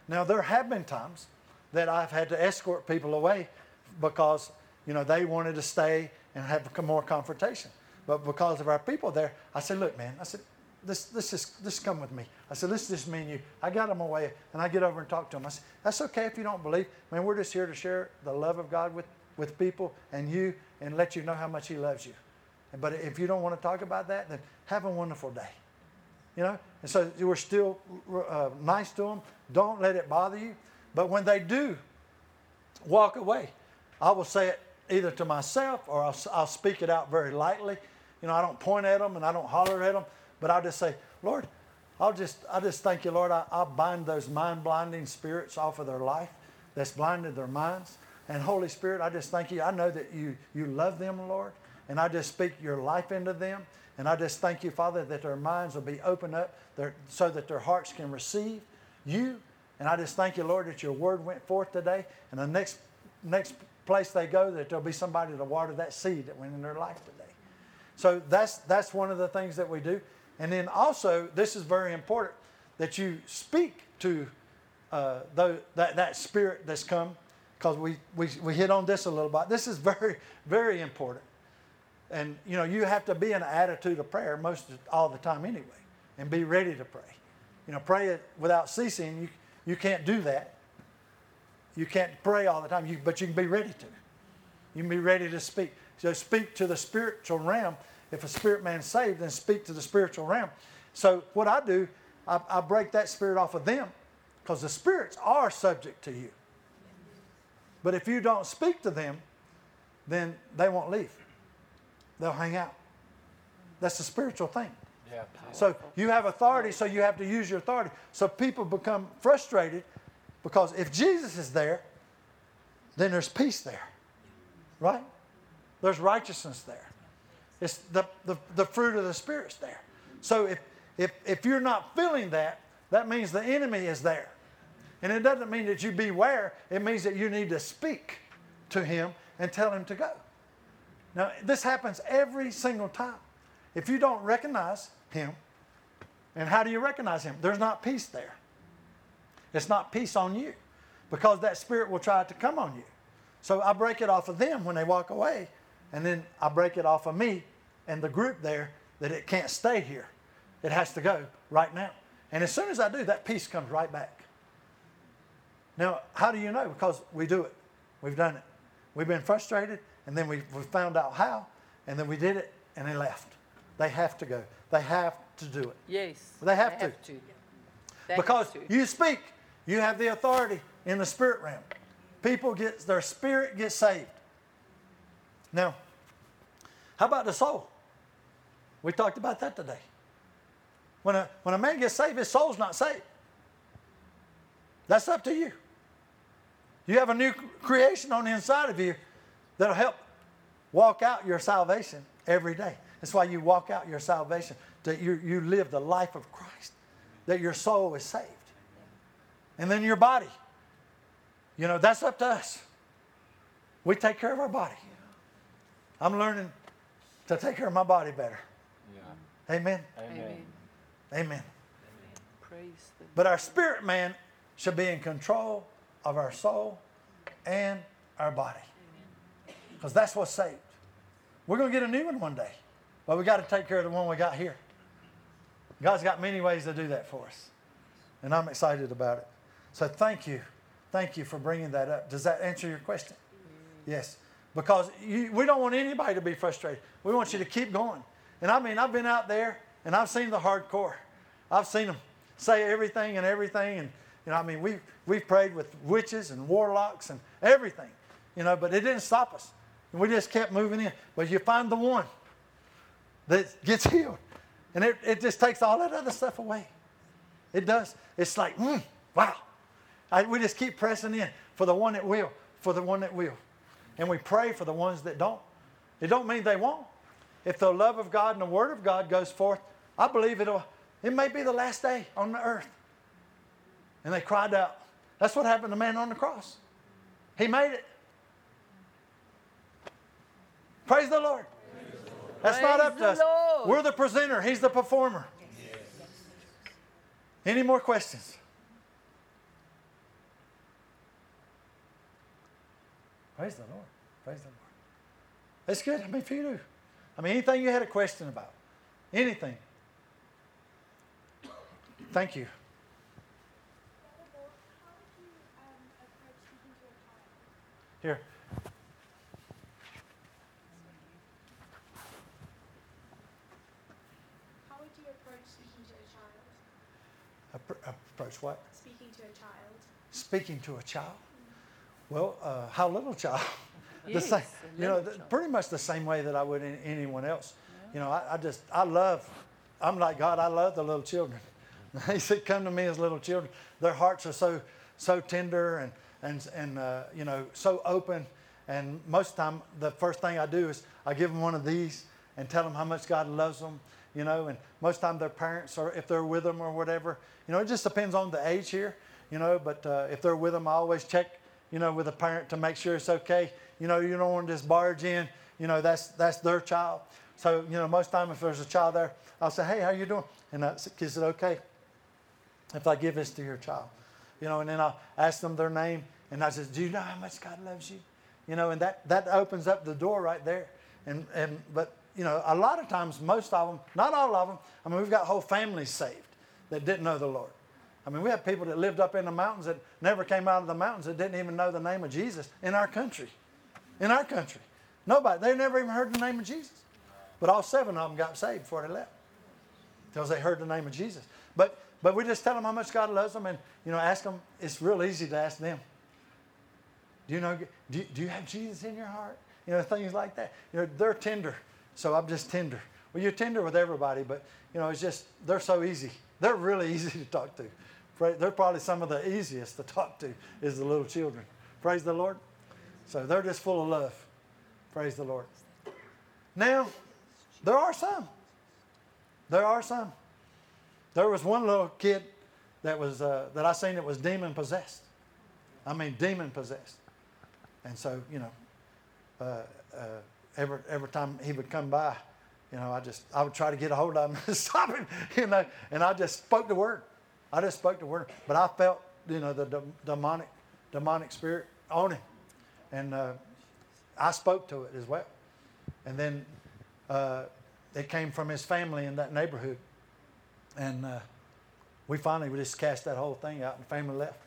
Now, there have been times that I've had to escort people away because, you know, they wanted to stay and have more confrontation. But because of our people there, I said, look, man, I said, this, this is, this come with me. I said, this is just me and you. I got them away, and I get over and talk to them. I said, that's okay if you don't believe. Man, we're just here to share the love of God with, with people and you and let you know how much he loves you. But if you don't want to talk about that, then have a wonderful day. You know? And so we're still uh, nice to them. Don't let it bother you. But when they do walk away, I will say it either to myself or I'll, I'll speak it out very lightly. You know, I don't point at them and I don't holler at them, but I'll just say, Lord, I'll just, I just thank you, Lord. I, I'll bind those mind blinding spirits off of their life that's blinded their minds. And Holy Spirit, I just thank you. I know that you, you love them, Lord. And I just speak your life into them. And I just thank you, Father, that their minds will be opened up their, so that their hearts can receive you. And I just thank you, Lord, that your word went forth today. And the next, next place they go, that there'll be somebody to water that seed that went in their life today. So that's, that's one of the things that we do. And then also, this is very important that you speak to uh, that, that spirit that's come, because we, we, we hit on this a little bit. This is very, very important. And you know, you have to be in an attitude of prayer most of, all the time anyway, and be ready to pray. You know, pray it without ceasing. You, you can't do that. You can't pray all the time, you, but you can be ready to. You can be ready to speak. So speak to the spiritual realm. If a spirit man's saved, then speak to the spiritual realm. So what I do, I, I break that spirit off of them, because the spirits are subject to you. But if you don't speak to them, then they won't leave. They'll hang out. That's the spiritual thing. Yeah. So you have authority, so you have to use your authority. So people become frustrated because if Jesus is there, then there's peace there. Right? There's righteousness there. It's the, the, the fruit of the Spirit's there. So if, if, if you're not feeling that, that means the enemy is there. And it doesn't mean that you beware, it means that you need to speak to him and tell him to go. Now, this happens every single time. If you don't recognize him, and how do you recognize him? There's not peace there. It's not peace on you because that spirit will try to come on you. So I break it off of them when they walk away, and then I break it off of me and the group there that it can't stay here. It has to go right now. And as soon as I do, that peace comes right back. Now, how do you know? Because we do it. We've done it. We've been frustrated, and then we, we found out how, and then we did it, and they left. They have to go. They have to do it. Yes. They have to. They because have to. you speak, you have the authority in the spirit realm. People get their spirit gets saved. Now, how about the soul? We talked about that today. When a, when a man gets saved, his soul's not saved. That's up to you. You have a new creation on the inside of you that'll help walk out your salvation every day. That's why you walk out your salvation, that you, you live the life of Christ, that your soul is saved. And then your body. You know, that's up to us. We take care of our body. I'm learning to take care of my body better. Yeah. Amen. Amen. Amen. Praise the But our spirit man should be in control of our soul and our body. Because that's what's saved. We're going to get a new one one day. But we got to take care of the one we got here. God's got many ways to do that for us. And I'm excited about it. So thank you. Thank you for bringing that up. Does that answer your question? Yes. Because you, we don't want anybody to be frustrated. We want you to keep going. And I mean, I've been out there and I've seen the hardcore. I've seen them say everything and everything. And, you know, I mean, we, we've prayed with witches and warlocks and everything, you know, but it didn't stop us. And we just kept moving in. But you find the one that gets healed. And it, it just takes all that other stuff away. It does. It's like, mm, wow. I, we just keep pressing in for the one that will, for the one that will. And we pray for the ones that don't. It don't mean they won't. If the love of God and the word of God goes forth, I believe it'll, it may be the last day on the earth. And they cried out. That's what happened to man on the cross. He made it. Praise the Lord. That's not up to us. Lord. We're the presenter. He's the performer. Any more questions? Praise the Lord. Praise the Lord. That's good. I mean, for you do. I mean, anything you had a question about, anything. Thank you. Here. How would you approach speaking to a child? Appro- Approach what? Speaking to a child. Speaking to a child. Well, uh, how little child? the Yes, same, you know, little th- child. pretty much the same way that I would in, anyone else. You know, I, I just, I love, I'm like God, I love the little children. he said, come to me as little children. Their hearts are so, so tender and, and, and uh, you know, so open. And most of the time, the first thing I do is I give them one of these and tell them how much God loves them, you know, and most of the time their parents, or if they're with them or whatever, you know, it just depends on the age here, you know, but uh, if they're with them, I always check, you know, with the parent to make sure it's okay. You know, you don't want to just barge in, you know, that's, that's their child. So, you know, most time if there's a child there, I'll say, hey, how you doing? And I, is it okay if I give this to your child? You know, and then I'll ask them their name, and I says, do you know how much God loves you? You know, and that, that opens up the door right there. And, and, but, you know, a lot of times, most of them, not all of them, I mean, we've got whole families saved that didn't know the Lord. I mean, we have people that lived up in the mountains that never came out of the mountains that didn't even know the name of Jesus in our country. In our country. Nobody. They never even heard the name of Jesus. But all seven of them got saved before they left because they heard the name of Jesus. But, but we just tell them how much God loves them and, you know, ask them. It's real easy to ask them. Do you know, do you, do you have Jesus in your heart? You know, things like that. You know, they're tender. So I'm just tender. Well, you're tender with everybody, but, you know, it's just, they're so easy. They're really easy to talk to. They're probably some of the easiest to talk to is the little children. Praise the Lord. So they're just full of love. Praise the Lord. Now, there are some. There are some. There was one little kid that was uh, that I seen that was demon possessed. I mean, demon possessed. And so, you know, uh, uh, every every time he would come by, you know, I just I would try to get a hold of him and stop him, you know, and I just spoke the word. I just spoke the word, but I felt, you know, the de- demonic demonic spirit on him, and uh, I spoke to it as well. And then uh, it came from his family in that neighborhood, and uh, we finally we just cast that whole thing out, and the family left.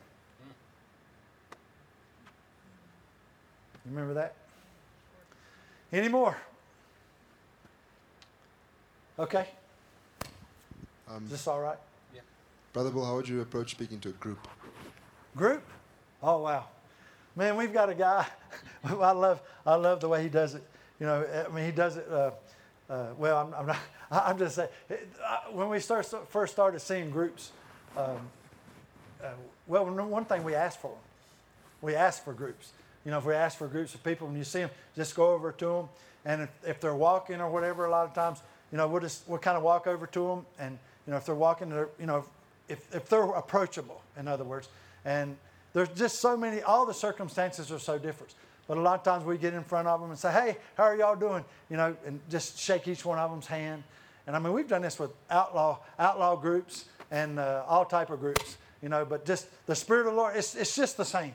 You remember that? Any more? Okay. Um, Is this all right? Yeah. Brother Bill, how would you approach speaking to a group? Group? Oh wow, man, we've got a guy. I love I love the way he does it. You know, I mean, he does it. Uh, uh, well, I'm, I'm not. I'm just saying. I- When we start, first started seeing groups, um, uh, well, one thing we asked for, we ask for groups. You know, if we ask for groups of people, when you see them, just go over to them, and if, if they're walking or whatever, a lot of times, you know, we'll just we'll kind of walk over to them, and you know, if they're walking, they're, you know, if if they're approachable, in other words, and there's just so many. All the circumstances are so different. But a lot of times we get in front of them and say, "Hey, how are y'all doing?" You know, and just shake each one of them's hand. And I mean, we've done this with outlaw outlaw groups and uh, all type of groups. You know, but just the Spirit of the Lord, it's, it's just the same.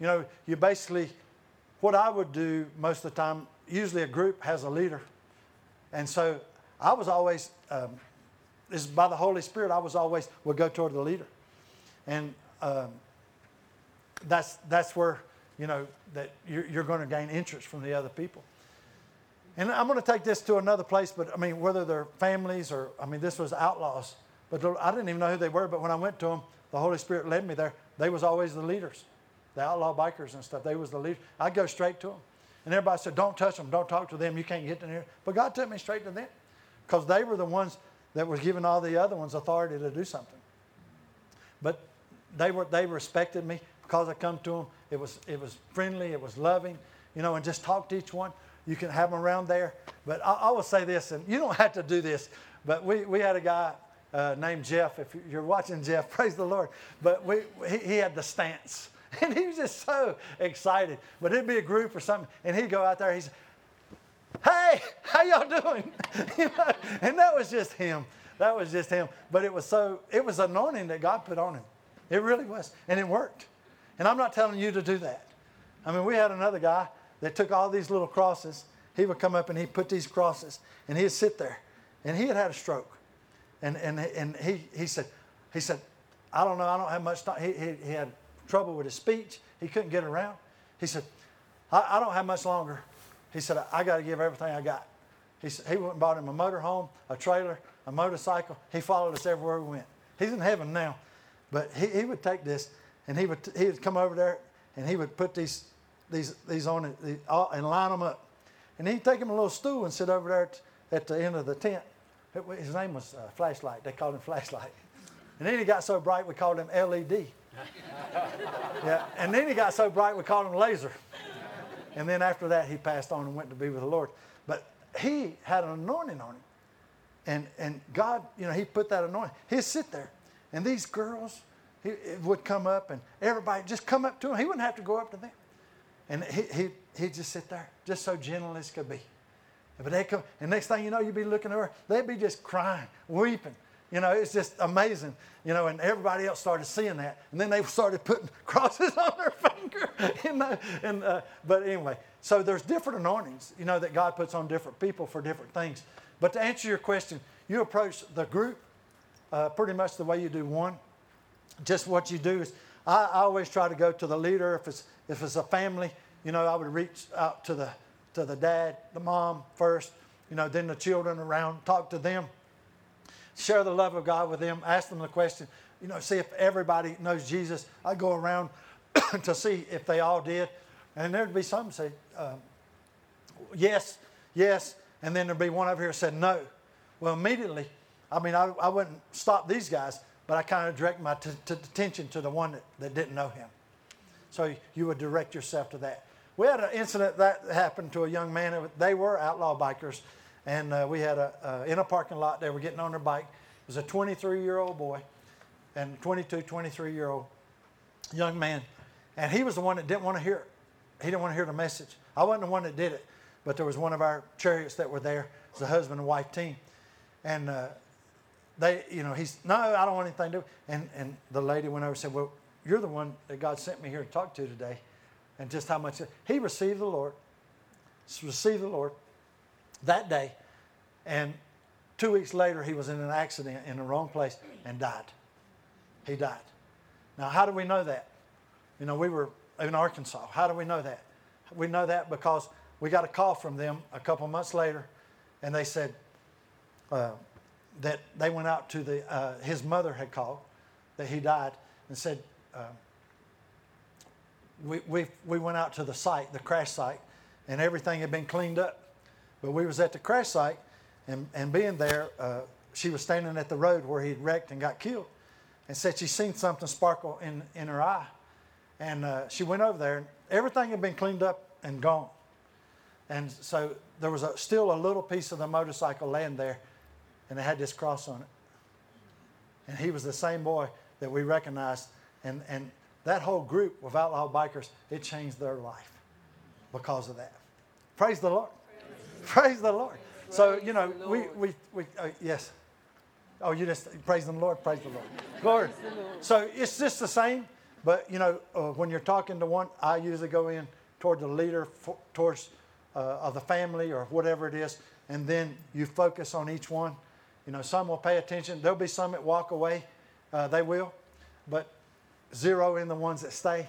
You know, you basically, what I would do most of the time, usually a group has a leader. And so I was always, um, by the Holy Spirit, I was always, would go toward the leader. And um, that's, that's where, you know, that you're, you're going to gain interest from the other people. And I'm going to take this to another place, but I mean, whether they're families or, I mean, this was outlaws. But I didn't even know who they were, but when I went to them, the Holy Spirit led me there. They was always the leaders, the outlaw bikers and stuff. They was the leaders. I'd go straight to them. And everybody said, don't touch them, don't talk to them, you can't get in here. But God took me straight to them because they were the ones that was giving all the other ones authority to do something. But they were they respected me because I come to them. It was it was friendly, it was loving, you know, and just talk to each one. You can have them around there. But I, I will say this, and you don't have to do this. But we, we had a guy uh, named Jeff. If you're watching Jeff, praise the Lord. But we, he, he had the stance, and he was just so excited. But it'd be a group or something, and he'd go out there. He's, hey, how y'all doing? and that was just him. That was just him. But it was so, it was anointing that God put on him. It really was. And it worked. And I'm not telling you to do that. I mean, we had another guy that took all these little crosses. He would come up and he'd put these crosses and he'd sit there. And he had had a stroke. And, and, and he, he said, he said, I don't know, I don't have much time. He, he, he had trouble with his speech. He couldn't get around. He said, I, I don't have much longer. He said, I, I got to give everything I got. He, said, he went and bought him a motor home, a trailer, a motorcycle. He followed us everywhere we went. He's in heaven now. But he, he would take this and he would, he would come over there and he would put these, these, these on it these, and line them up. And he'd take him a little stool and sit over there at, at the end of the tent. His name was uh, Flashlight. They called him Flashlight. And then he got so bright we called him LED. yeah. And then he got so bright we called him Laser. And then after that, he passed on and went to be with the Lord. But he had an anointing on him. And, and God, you know, he put that anointing. He'd sit there. And these girls he, would come up and everybody just come up to him. He wouldn't have to go up to them. And he, he, he'd just sit there, just so gentle as could be. But they come, and next thing you know, you'd be looking her, they'd be just crying, weeping. You know, it's just amazing. You know, and everybody else started seeing that, and then they started putting crosses on their finger. You know, and uh, but anyway, so there's different anointings, you know, that God puts on different people for different things. But to answer your question, you approach the group uh, pretty much the way you do one. Just what you do is, I, I always try to go to the leader. If it's if it's a family, you know, I would reach out to the to the dad, the mom first, you know, then the children around, talk to them, share the love of God with them, ask them the question, you know, see if everybody knows Jesus. I go around to see if they all did, and there'd be some say, um, yes, yes, and then there'd be one over here said no. Well, immediately, I mean, I, I wouldn't stop these guys, but I kind of direct my t- t- attention to the one that, that didn't know him. So you would direct yourself to that. We had an incident that happened to a young man. They were outlaw bikers, and uh, we had a uh, in a parking lot. They were getting on their bike. It was a 23 year old boy, and 22, 23 year old young man, and he was the one that didn't want to hear. He didn't want to hear the message. I wasn't the one that did it, but there was one of our chariots that were there. It was a husband and wife team, and uh, they, you know, he's no, I don't want anything to do. And and the lady went over and said, well, you're the one that God sent me here to talk to today, and just how much he received the Lord, received the Lord that day, and two weeks later he was in an accident in the wrong place and died. He died. Now, how do we know that? You know, we were in Arkansas. How do we know that? We know that because we got a call from them a couple months later, and they said uh, that they went out to the, uh, his mother had called, that he died, and said, uh, we, we, we went out to the site, the crash site, and everything had been cleaned up. But we was at the crash site, and, and being there, uh, she was standing at the road where he'd wrecked and got killed, and said she seen something sparkle in, in her eye. And uh, she went over there, and everything had been cleaned up and gone. And so there was a, still a little piece of the motorcycle laying there, and it had this cross on it. And he was the same boy that we recognized. And, and that whole group of outlaw bikers, it changed their life because of that. Praise the Lord. Praise the Lord. So, you know, we, we, we uh, yes. Oh, you just praise the Lord, praise the Lord. Glory. So it's just the same, but you know, uh, when you're talking to one, I usually go in toward the leader, for, towards uh, of the family or whatever it is, and then you focus on each one. You know, some will pay attention. There'll be some that walk away, uh, they will, but zero in the ones that stay.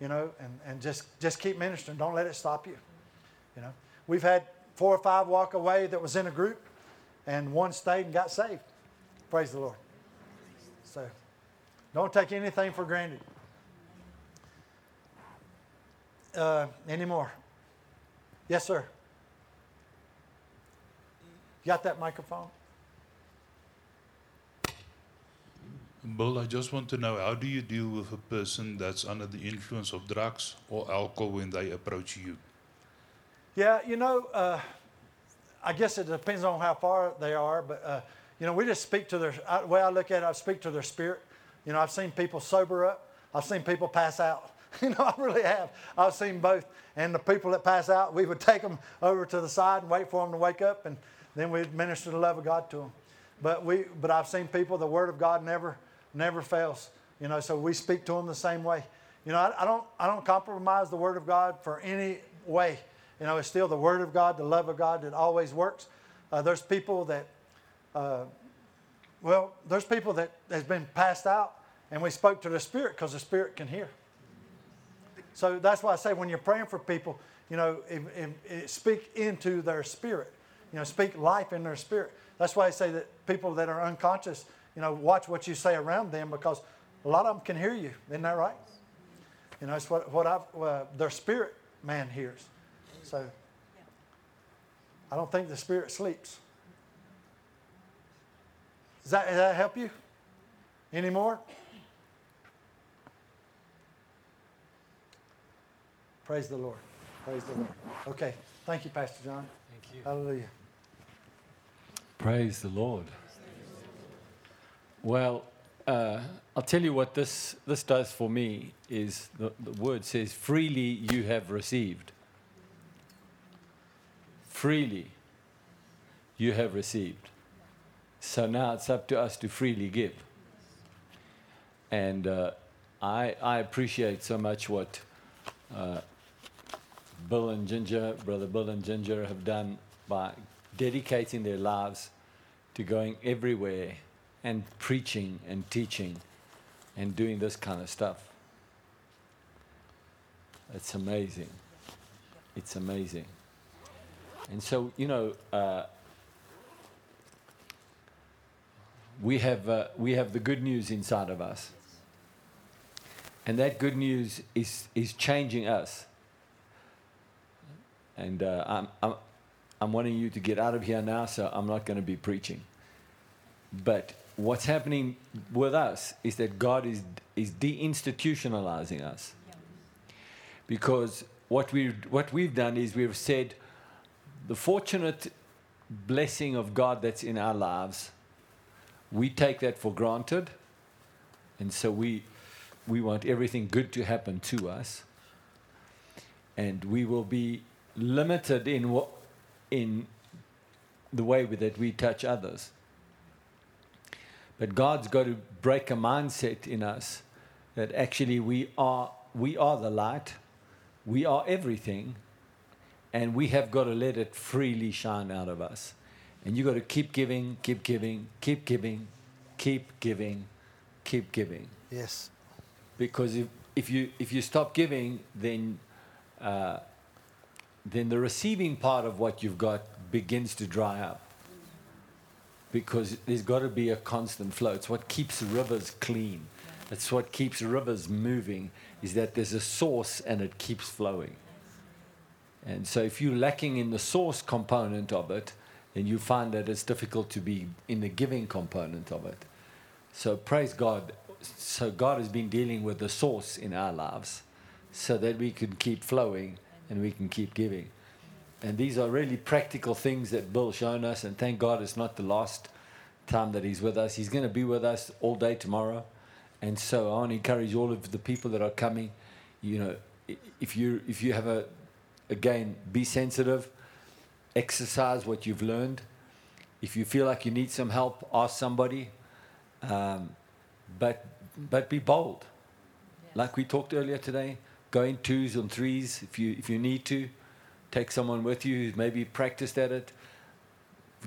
You know, and, and just just keep ministering. Don't let it stop you. You know, we've had four or five walk away that was in a group, and one stayed and got saved. Praise the Lord. So, don't take anything for granted. Uh, any more? Yes, sir. You got that microphone? Bill, I just want to know how do you deal with a person that's under the influence of drugs or alcohol when they approach you? Yeah, you know, uh, I guess it depends on how far they are, but uh, you know, we just speak to their. I, the way I look at it, I speak to their spirit. You know, I've seen people sober up. I've seen people pass out. You know, I really have. I've seen both. And the people that pass out, we would take them over to the side and wait for them to wake up, and then we'd minister the love of God to them. But we, but I've seen people. The Word of God never, never fails. You know, so we speak to them the same way. You know, I, I don't, I don't compromise the Word of God for any way. You know, it's still the Word of God, the love of God that always works. Uh, there's people that, uh, well, there's people that has been passed out, and we spoke to the Spirit because the Spirit can hear. So that's why I say when you're praying for people, you know, speak into their spirit. You know, speak life in their spirit. That's why I say that people that are unconscious, you know, watch what you say around them because a lot of them can hear you. Isn't that right? You know, it's what, what I've, uh, their spirit man hears. So I don't think the spirit sleeps. Does that, does that help you? Any more? Praise the Lord. Praise the Lord. Okay. Thank you, Pastor John. Thank you. Hallelujah. Praise the Lord. Well, uh, I'll tell you what this, this does for me is the, the word says, freely you have received. Freely you have received. So now it's up to us to freely give. And uh, I, I appreciate so much what uh, Bill and Ginger, Brother Bill and Ginger, have done by dedicating their lives to going everywhere and preaching and teaching and doing this kind of stuff. It's amazing. It's amazing. And so, you know, uh, we, have, uh, we have the good news inside of us. And that good news is, is changing us. And uh, I'm, I'm, I'm wanting you to get out of here now, so I'm not going to be preaching. But what's happening with us is that God is, is deinstitutionalizing us. Because what we've, what we've done is we've said the fortunate blessing of God that's in our lives, we take that for granted. And so we, we want everything good to happen to us. And we will be limited in what in the way that we touch others. But God's got to break a mindset in us that actually we are we are the light, we are everything, and we have got to let it freely shine out of us. And you got to keep giving, keep giving, keep giving, keep giving, keep giving. Yes. Because if, if you if you stop giving, then uh, then the receiving part of what you've got begins to dry up. Because there's got to be a constant flow. It's what keeps rivers clean. It's what keeps rivers moving is that there's a source and it keeps flowing. And so if you're lacking in the source component of it, then you find that it's difficult to be in the giving component of it. So praise God. So God has been dealing with the source in our lives so that we can keep flowing and we can keep giving. And these are really practical things that Bill's shown us. And thank God it's not the last time that he's with us. He's going to be with us all day tomorrow. And so I want to encourage all of the people that are coming, you know, if you, if you have a, again, be sensitive, exercise what you've learned. If you feel like you need some help, ask somebody. Um, but, but be bold. Like we talked earlier today, go in twos and threes if you, if you need to. Take someone with you who's maybe practiced at it.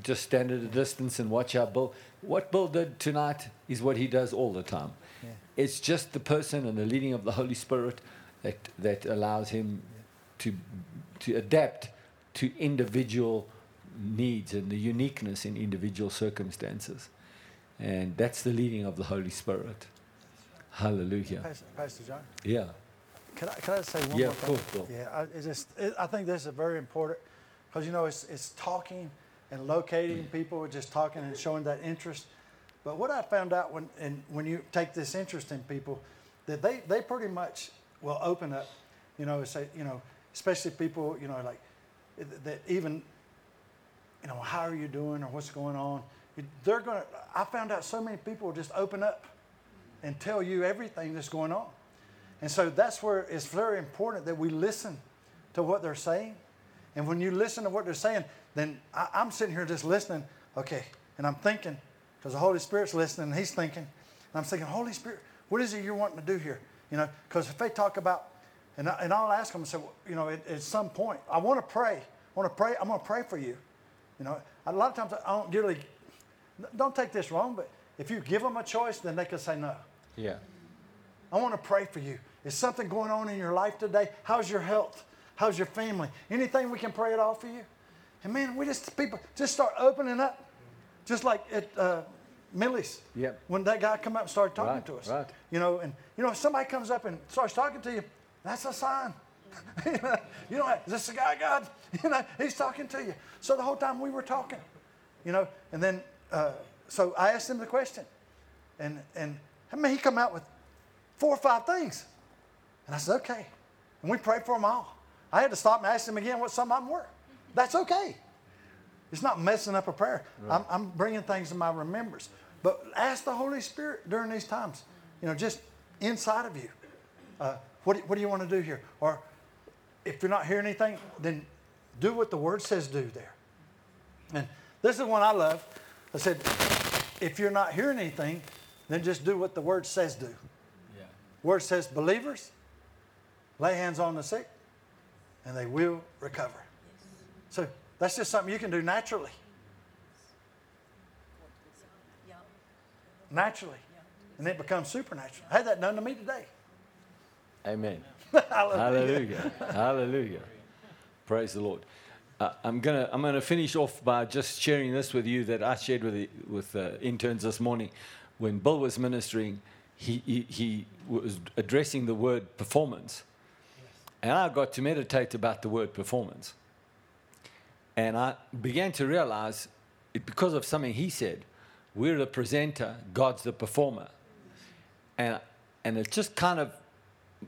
Just stand at a distance and watch how Bill. What Bill did tonight is what he does all the time. Yeah. It's just the person and the leading of the Holy Spirit that, that allows him to, to adapt to individual needs and the uniqueness in individual circumstances. And that's the leading of the Holy Spirit. Hallelujah. Pastor, Pastor John, Yeah. Can I, can I say one Yeah, more thing? course, Bill. Yeah, I, it's just, it, I think this is very important because, you know, it's, it's talking and locating people, just talking and showing that interest. But what I found out when, and when you take this interest in people, that they, they pretty much will open up, you know, say, you know, especially people, you know, like that even, you know, how are you doing or what's going on? They're going to, I found out so many people just open up and tell you everything that's going on. And so that's where it's very important that we listen to what they're saying. And when you listen to what they're saying, then I, I'm sitting here just listening, okay, and I'm thinking, because the Holy Spirit's listening and He's thinking, and I'm thinking, Holy Spirit, what is it you're wanting to do here? You know, because if they talk about, and, I, and I'll ask them and say, well, you know, at, at some point, I want to pray. I want to pray. I'm going to pray for you. You know, a lot of times I don't really, don't take this wrong, but if you give them a choice, then they can say no. Yeah. I want to pray for you. Is something going on in your life today? How's your health? How's your family? Anything we can pray it all for you? And man, we just people just start opening up, just like at uh, Millie's. Yep. When that guy come up and started talking Right, to us. right. You know, and you know, if somebody comes up and starts talking to you, that's a sign. you know, you know, is this the guy God? You know, he's talking to you. So the whole time we were talking, you know, and then uh, so I asked him the question, and and I mean he come out with four or five things, and I said okay, and we prayed for them all. I had to stop and ask them again what some of them were. That's okay. It's not messing up a prayer. I'm, I'm bringing things to my remembrance. But ask the Holy Spirit during these times, you know, just inside of you. Uh, what, do- what do you want to do here? Or if you're not hearing anything, then do what the Word says do there. And this is one I love. I said, if you're not hearing anything, then just do what the Word says do. Yeah. Word says, believers, lay hands on the sick, and they will recover. So that's just something you can do naturally. Naturally. And it becomes supernatural. I had that done to me today. Amen. Hallelujah. Hallelujah. Hallelujah. Praise the Lord. Uh, I'm gonna I'm gonna finish off by just sharing this with you that I shared with the, with uh, interns this morning. When Bill was ministering, he, he he was addressing the word performance, and I got to meditate about the word performance. And I began to realize, it, because of something he said, we're the presenter, God's the performer, and and it just kind of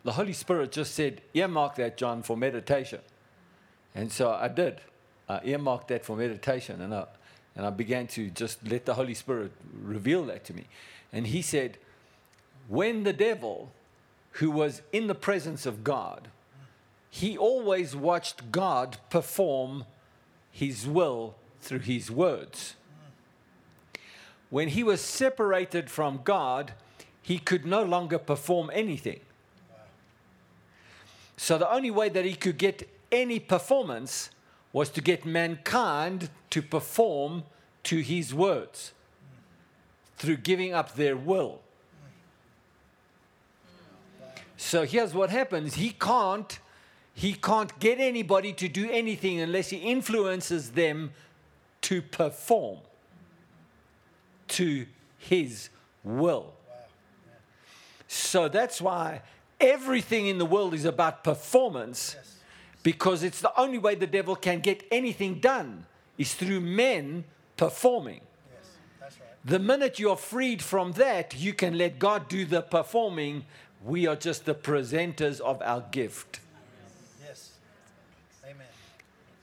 the Holy Spirit just said, earmark that, John, for meditation. And so I did. I earmarked that for meditation. And I, and I began to just let the Holy Spirit reveal that to me. And he said, when the devil, who was in the presence of God, he always watched God perform his will through his words. When he was separated from God, he could no longer perform anything. So the only way that he could get any performance was to get mankind to perform to his words through giving up their will. So here's what happens. He can't he can't get anybody to do anything unless he influences them to perform to his will. So that's why everything in the world is about performance because it's the only way the devil can get anything done is through men performing. The minute you're freed from that, you can let God do the performing. We are just the presenters of our gift. Yes. Amen.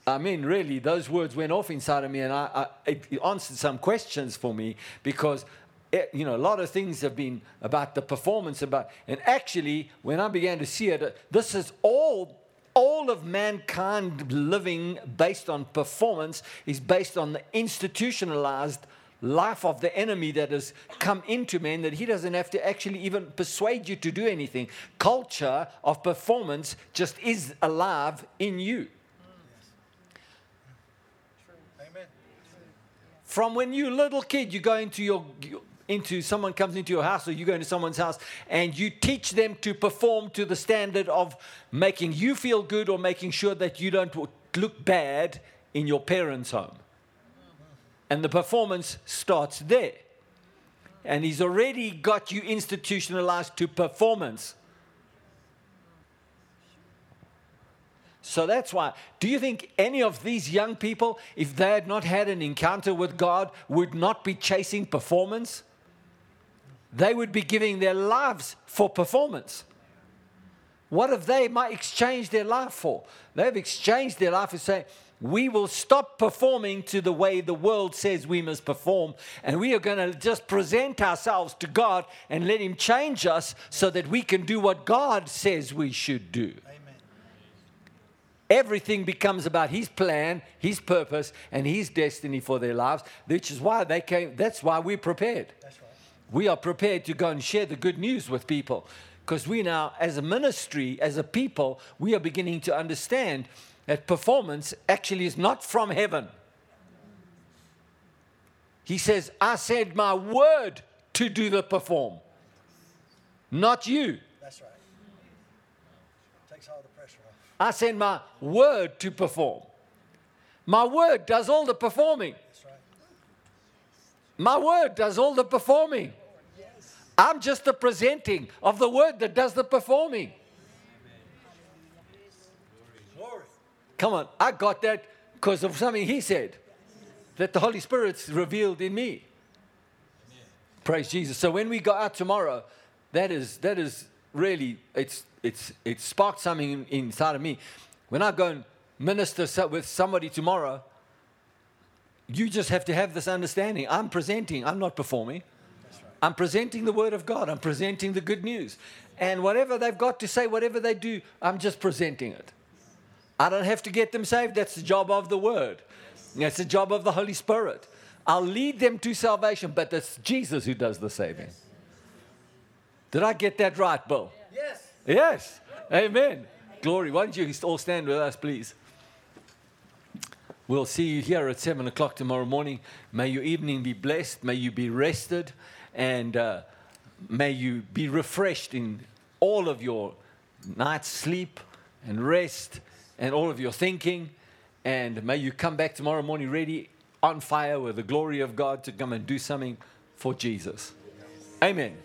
I mean, really, those words went off inside of me, and I, I, it it answered some questions for me because, eh, you know, a lot of things have been about the performance, about, and actually, when I began to see it, uh, this is all, all of mankind living based on performance is based on the institutionalized life of the enemy that has come into man that he doesn't have to actually even persuade you to do anything. Culture of performance just is alive in you. From when you're a little kid, you go into your into someone comes into your house or you go into someone's house and you teach them to perform to the standard of making you feel good or making sure that you don't look bad in your parents' home. And the performance starts there. And he's already got you institutionalized to performance. So that's why. Do you think any of these young people, if they had not had an encounter with God, would not be chasing performance? They would be giving their lives for performance. What have they might exchange their life for? They've exchanged their life for saying, we will stop performing to the way the world says we must perform, and we are going to just present ourselves to God and let Him change us so that we can do what God says we should do. Amen. Everything becomes about His plan, His purpose, and His destiny for their lives, which is why they came. That's why we're prepared. That's right. We are prepared to go and share the good news with people because we now, as a ministry, as a people, we are beginning to understand that performance actually is not from heaven. He says, I said my word to do the perform, not you. That's right. Takes all the pressure. I send my word to perform. My word does all the performing. My word does all the performing. I'm just the presenting of the word that does the performing. Come on, I got that because of something he said that the Holy Spirit's revealed in me. Praise Jesus. So when we go out tomorrow, that is that is really it's it's it sparked something inside of me. When I go and minister with somebody tomorrow, you just have to have this understanding. I'm presenting. I'm not performing. I'm presenting the word of God. I'm presenting the good news. And whatever they've got to say, whatever they do, I'm just presenting it. I don't have to get them saved. That's the job of the word. That's the job of the Holy Spirit. I'll lead them to salvation, but it's Jesus who does the saving. Did I get that right, Bill? Yes. Amen. Glory. Why don't you all stand with us, please? We'll see you here at 7 o'clock tomorrow morning. May your evening be blessed. May you be rested. And uh, may you be refreshed in all of your night's sleep and rest and all of your thinking. And may you come back tomorrow morning ready, on fire with the glory of God to come and do something for Jesus. Amen.